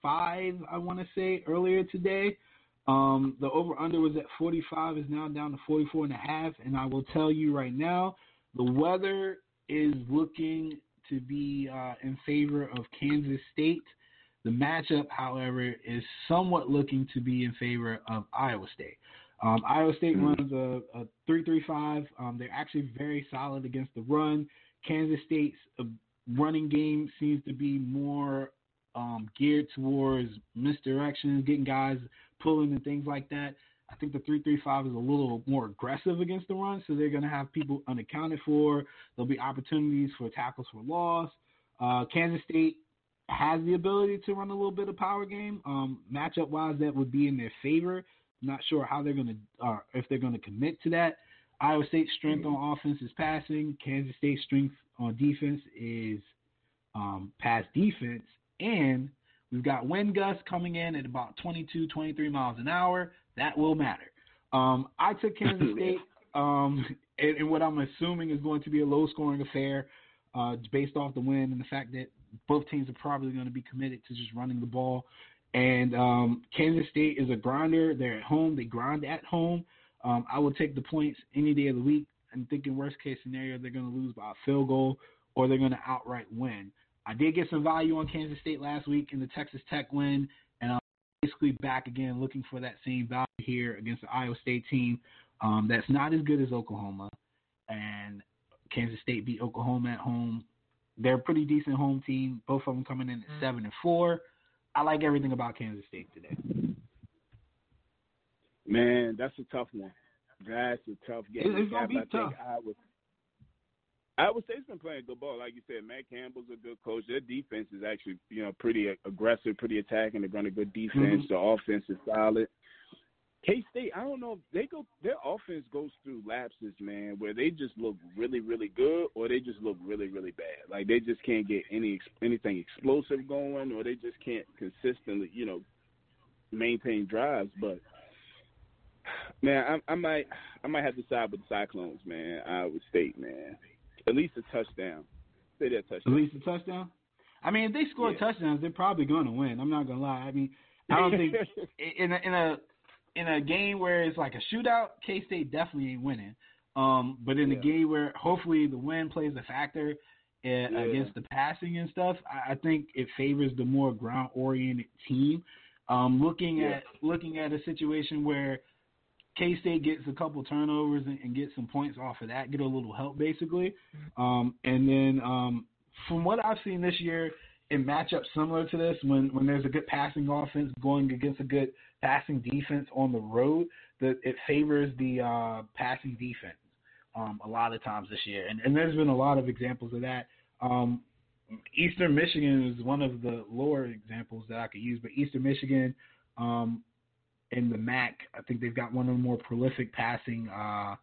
five, I want to say, earlier today. Um, the over under was at 45, is now down to 44 and a half. And I will tell you right now, the weather is looking to be uh, in favor of Kansas State. The matchup, however, is somewhat looking to be in favor of Iowa State. Um, Iowa State mm-hmm. runs a, a 3-3-5. Um, they're actually very solid against the run. Kansas State's uh, running game seems to be more um, geared towards misdirection, getting guys pulling and things like that. I think the 335 is a little more aggressive against the run, so they're going to have people unaccounted for. There'll be opportunities for tackles for loss. Uh, Kansas State has the ability to run a little bit of power game. Um, matchup wise, that would be in their favor. Not sure how they're going to, uh, if they're going to commit to that. Iowa State's strength on offense is passing. Kansas State's strength on defense is um, pass defense. And we've got wind gusts coming in at about 22, 23 miles an hour. That will matter. Um, I took Kansas State, um, and, and, what I'm assuming is going to be a low scoring affair uh, based off the wind and the fact that both teams are probably going to be committed to just running the ball. And um, Kansas State is a grinder. They're at home. They grind at home. Um, I will take the points any day of the week. I'm thinking worst case scenario, they're going to lose by a field goal or they're going to outright win. I did get some value on Kansas State last week in the Texas Tech win, and I'm basically back again looking for that same value here against the Iowa State team um, that's not as good as Oklahoma. And Kansas State beat Oklahoma at home. They're a pretty decent home team. Both of them coming in at mm. seven and four. I like everything about Kansas State today. Man, that's a tough one. That's a tough game. It's, gonna be I tough. I would, Iowa State's been playing good ball, like you said. Matt Campbell's a good coach. Their defense is actually, you know, pretty aggressive, pretty attacking. They run a good defense. Mm-hmm. The offense is solid. K State, I don't know if they go their offense goes through lapses, man, where they just look really, really good, or they just look really, really bad. Like they just can't get any anything explosive going, or they just can't consistently, you know, maintain drives. But man, I, I might I might have to side with the Cyclones, man. Iowa State, man, at least a touchdown. Say that touchdown. At least a touchdown. I mean, if they score yeah. touchdowns, they're probably going to win. I'm not gonna lie. I mean, I don't think in a, in a in a game where it's like a shootout, K State definitely ain't winning. Um, but in yeah. a game where hopefully the win plays a factor uh, yeah. against the passing and stuff, I, I think it favors the more ground oriented team. Um, looking yeah. at looking at a situation where K State gets a couple turnovers and, and gets some points off of that, get a little help basically, um, and then um, from what I've seen this year in matchups similar to this, when when there's a good passing offense going against a good passing defense on the road, that it favors the uh, passing defense um, a lot of times this year, and and there's been a lot of examples of that. Um, Eastern Michigan is one of the lower examples that I could use, but Eastern Michigan um, in the MAC, I think they've got one of the more prolific passing uh,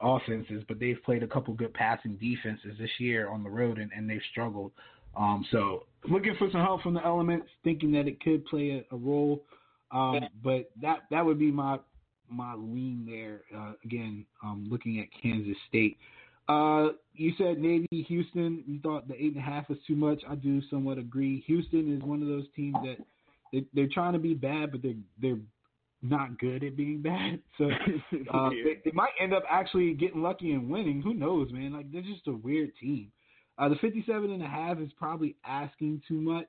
offenses, but they've played a couple good passing defenses this year on the road, and, and they've struggled. Um, so looking for some help from the elements, thinking that it could play a, a role. Um, but that that would be my my lean there. Uh, again, um, looking at Kansas State. Uh, you said Navy Houston. You thought the eight and a half was too much. I do somewhat agree. Houston is one of those teams that they, they're trying to be bad, but they're they're not good at being bad. So uh, yeah. they, they might end up actually getting lucky and winning. Who knows, man? Like they're just a weird team. Uh, the 57 and a half is probably asking too much.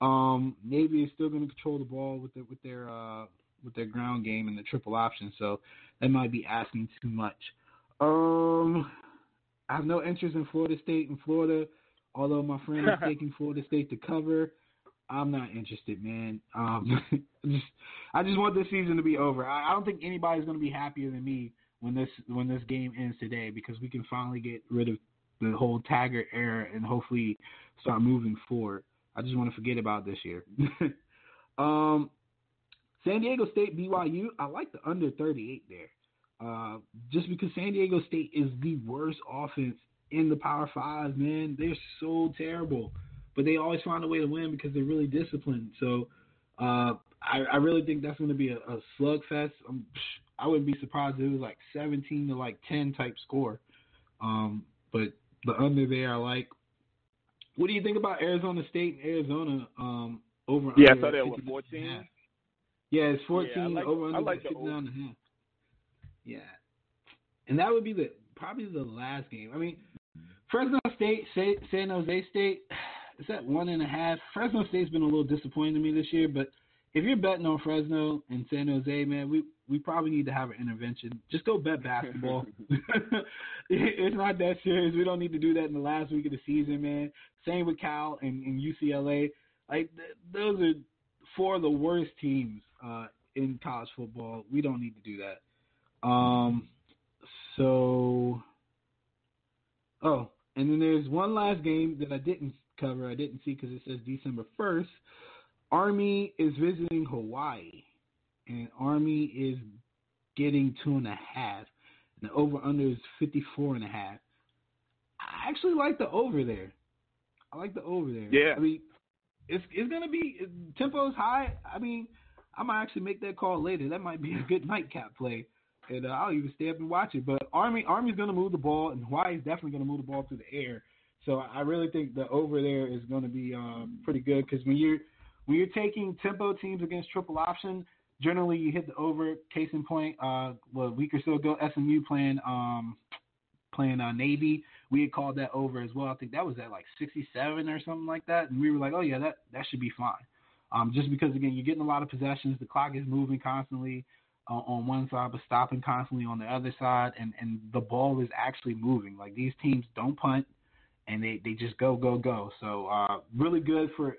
Um, Navy is still going to control the ball with the, with their uh, with their ground game and the triple option, so that might be asking too much. Um, I have no interest in Florida State and Florida, although my friend is taking Florida State to cover. I'm not interested, man. Um, just, I just want this season to be over. I, I don't think anybody's going to be happier than me when this when this game ends today because we can finally get rid of the whole Taggart era and hopefully start moving forward. I just want to forget about this year. um, San Diego State BYU, I like the under 38 there. Uh, just because San Diego State is the worst offense in the Power Five, man. They're so terrible, but they always find a way to win because they're really disciplined. So uh, I, I, really think that's going to be a, a slugfest. I'm, I wouldn't be surprised if it was like 17 to like 10 type score. Um, but the under there, I like. What do you think about Arizona State and Arizona um, over? Yeah, I saw that was 14. Yeah, it's 14 yeah, like, over under I like 59 and a half. Yeah, and that would be the probably the last game. I mean, Fresno State, San Jose State, it's at one and a half. Fresno State's been a little disappointing to me this year, but if you're betting on Fresno and San Jose, man, we we probably need to have an intervention. Just go bet basketball. it's not that serious. We don't need to do that in the last week of the season, man. Same with Cal and, and UCLA. Like th- those are four of the worst teams uh, in college football. We don't need to do that. Um, so, oh, and then there's one last game that I didn't cover. I didn't see because it says December first. Army is visiting Hawaii, and Army is getting two and a half. And the over under is fifty four and a half. I actually like the over there. I like the over there. Yeah. I mean, it's it's gonna be tempo is high. I mean, I might actually make that call later. That might be a good nightcap play, and uh, I'll even stay up and watch it. But Army Army's gonna move the ball, and Hawaii's definitely gonna move the ball through the air. So I really think the over there is going to be um, pretty good because when you're when you're taking tempo teams against triple option, generally you hit the over. Case in point, uh, well, a week or so ago, SMU playing um, playing uh, Navy, we had called that over as well. I think that was at like 67 or something like that, and we were like, oh yeah, that that should be fine. Um, just because again, you're getting a lot of possessions, the clock is moving constantly uh, on one side, but stopping constantly on the other side, and and the ball is actually moving. Like these teams don't punt, and they they just go go go. So uh, really good for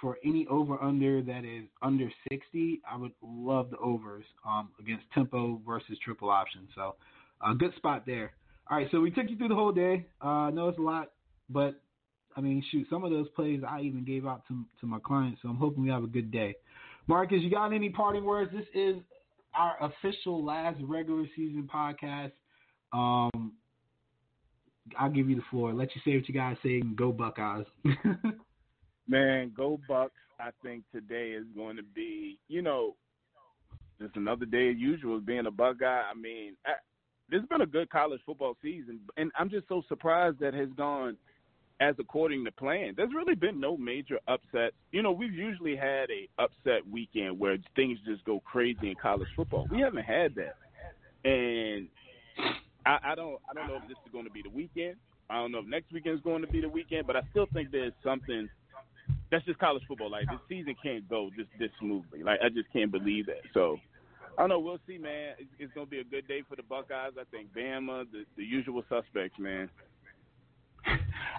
for any over under that is under 60, I would love the overs um, against tempo versus triple option. So, a uh, good spot there. All right, so we took you through the whole day. Uh, I know it's a lot, but I mean, shoot, some of those plays I even gave out to to my clients. So I'm hoping we have a good day. Marcus, you got any parting words? This is our official last regular season podcast. Um, I'll give you the floor. Let you say what you guys say and go Buckeyes. Man, go Bucks. I think today is going to be, you know, just another day as usual being a Buckeye. I mean, I, this has been a good college football season, and I'm just so surprised that has gone as according to plan. There's really been no major upsets. You know, we've usually had a upset weekend where things just go crazy in college football. We haven't had that, and I, I don't, I don't know if this is going to be the weekend. I don't know if next weekend is going to be the weekend, but I still think there's something that's just college football. Like this season can't go just this smoothly. Like I just can't believe that. So I don't know. We'll see, man. It's, it's gonna be a good day for the Buckeyes. I think Bama, the, the usual suspects, man.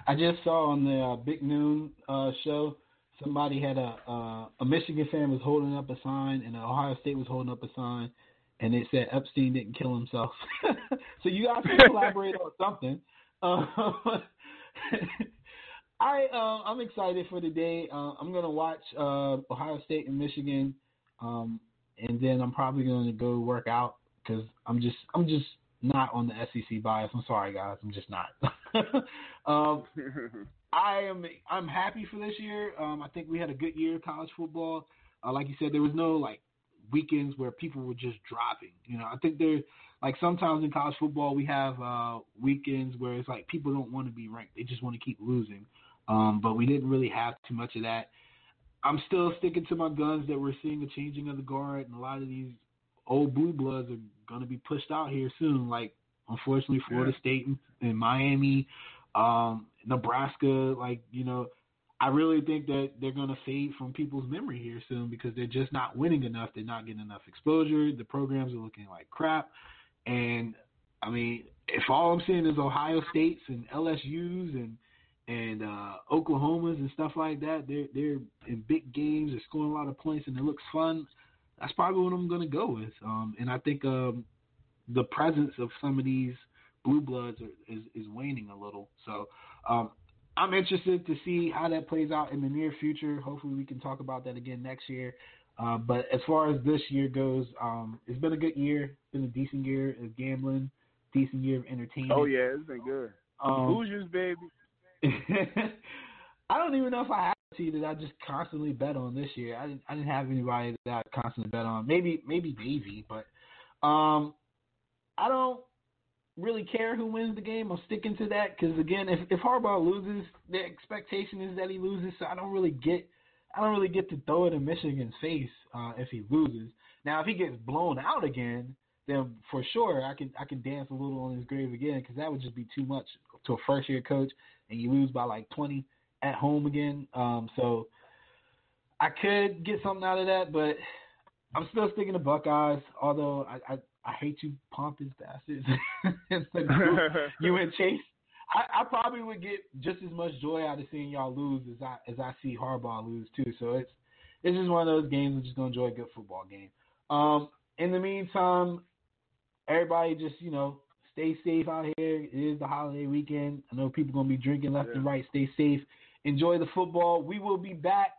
I just saw on the uh, Big Noon uh, show somebody had a uh, a Michigan fan was holding up a sign and Ohio State was holding up a sign, and it said Epstein didn't kill himself. so you guys can collaborate on something. Uh, I uh, I'm excited for the day. Uh, I'm gonna watch uh, Ohio State and Michigan, um, and then I'm probably gonna go work out because I'm just I'm just not on the SEC bias. I'm sorry guys, I'm just not. um, I am I'm happy for this year. Um, I think we had a good year of college football. Uh, like you said, there was no like weekends where people were just dropping. You know, I think there like sometimes in college football we have uh, weekends where it's like people don't want to be ranked; they just want to keep losing. Um, but we didn't really have too much of that. I'm still sticking to my guns that we're seeing a changing of the guard, and a lot of these old blue bloods are going to be pushed out here soon. Like unfortunately, Florida yeah. State and, and Miami, um, Nebraska, like you know, I really think that they're going to fade from people's memory here soon because they're just not winning enough. They're not getting enough exposure. The programs are looking like crap. And I mean, if all I'm seeing is Ohio States and LSU's and and uh, Oklahoma's and stuff like that, they're they're in big games, they're scoring a lot of points, and it looks fun. That's probably what I'm going to go with. Um, and I think um, the presence of some of these blue bloods are, is is waning a little. So um, I'm interested to see how that plays out in the near future. Hopefully, we can talk about that again next year. Uh, but as far as this year goes, um, it's been a good year. It's been a decent year of gambling, decent year of entertainment. Oh yeah, it's been good. Um, Hoosiers, baby. I don't even know if I have a team that I just constantly bet on this year. I didn't. I didn't have anybody that I constantly bet on. Maybe maybe Navy, but um, I don't really care who wins the game. I'm sticking to that because again, if if Harbaugh loses, the expectation is that he loses. So I don't really get I don't really get to throw it in Michigan's face uh, if he loses. Now, if he gets blown out again, then for sure I can I can dance a little on his grave again because that would just be too much to a first year coach and you lose by like 20 at home again. Um, so I could get something out of that, but I'm still sticking to Buckeyes. Although I, I I hate you pompous bastards. you and Chase. I, I probably would get just as much joy out of seeing y'all lose as I as I see Harbaugh lose too. So it's it's just one of those games. I'm just gonna enjoy a good football game. Um, in the meantime, everybody just you know stay safe out here. It is the holiday weekend. I know people gonna be drinking left yeah. and right. Stay safe. Enjoy the football. We will be back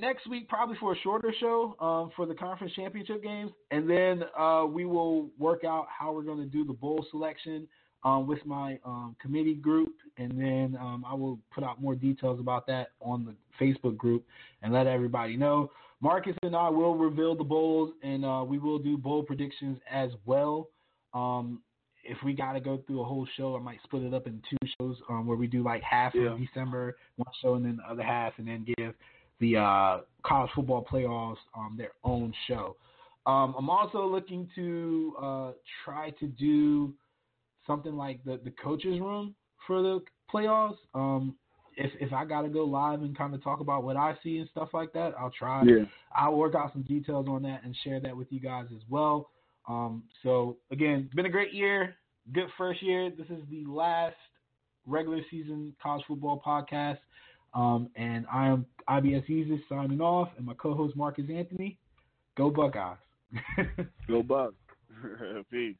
next week probably for a shorter show um, for the conference championship games, and then uh, we will work out how we're going to do the bowl selection um, with my um, committee group, and then um, I will put out more details about that on the Facebook group and let everybody know. Marcus and I will reveal the bowls, and uh, we will do bowl predictions as well. Um, if we got to go through a whole show, I might split it up in two shows um, where we do like half yeah. of December, one show, and then the other half, and then give the uh, college football playoffs on their own show. Um, I'm also looking to uh, try to do something like the, the coaches room for the playoffs. Um, if if I gotta go live and kind of talk about what I see and stuff like that, I'll try. Yeah. I'll work out some details on that and share that with you guys as well. Um, so again, it's been a great year, good first year. This is the last regular season college football podcast. Um, and I am IBS Easy signing off, and my co-host Marcus Anthony. Go Buckeyes. Go Bucks. Peace.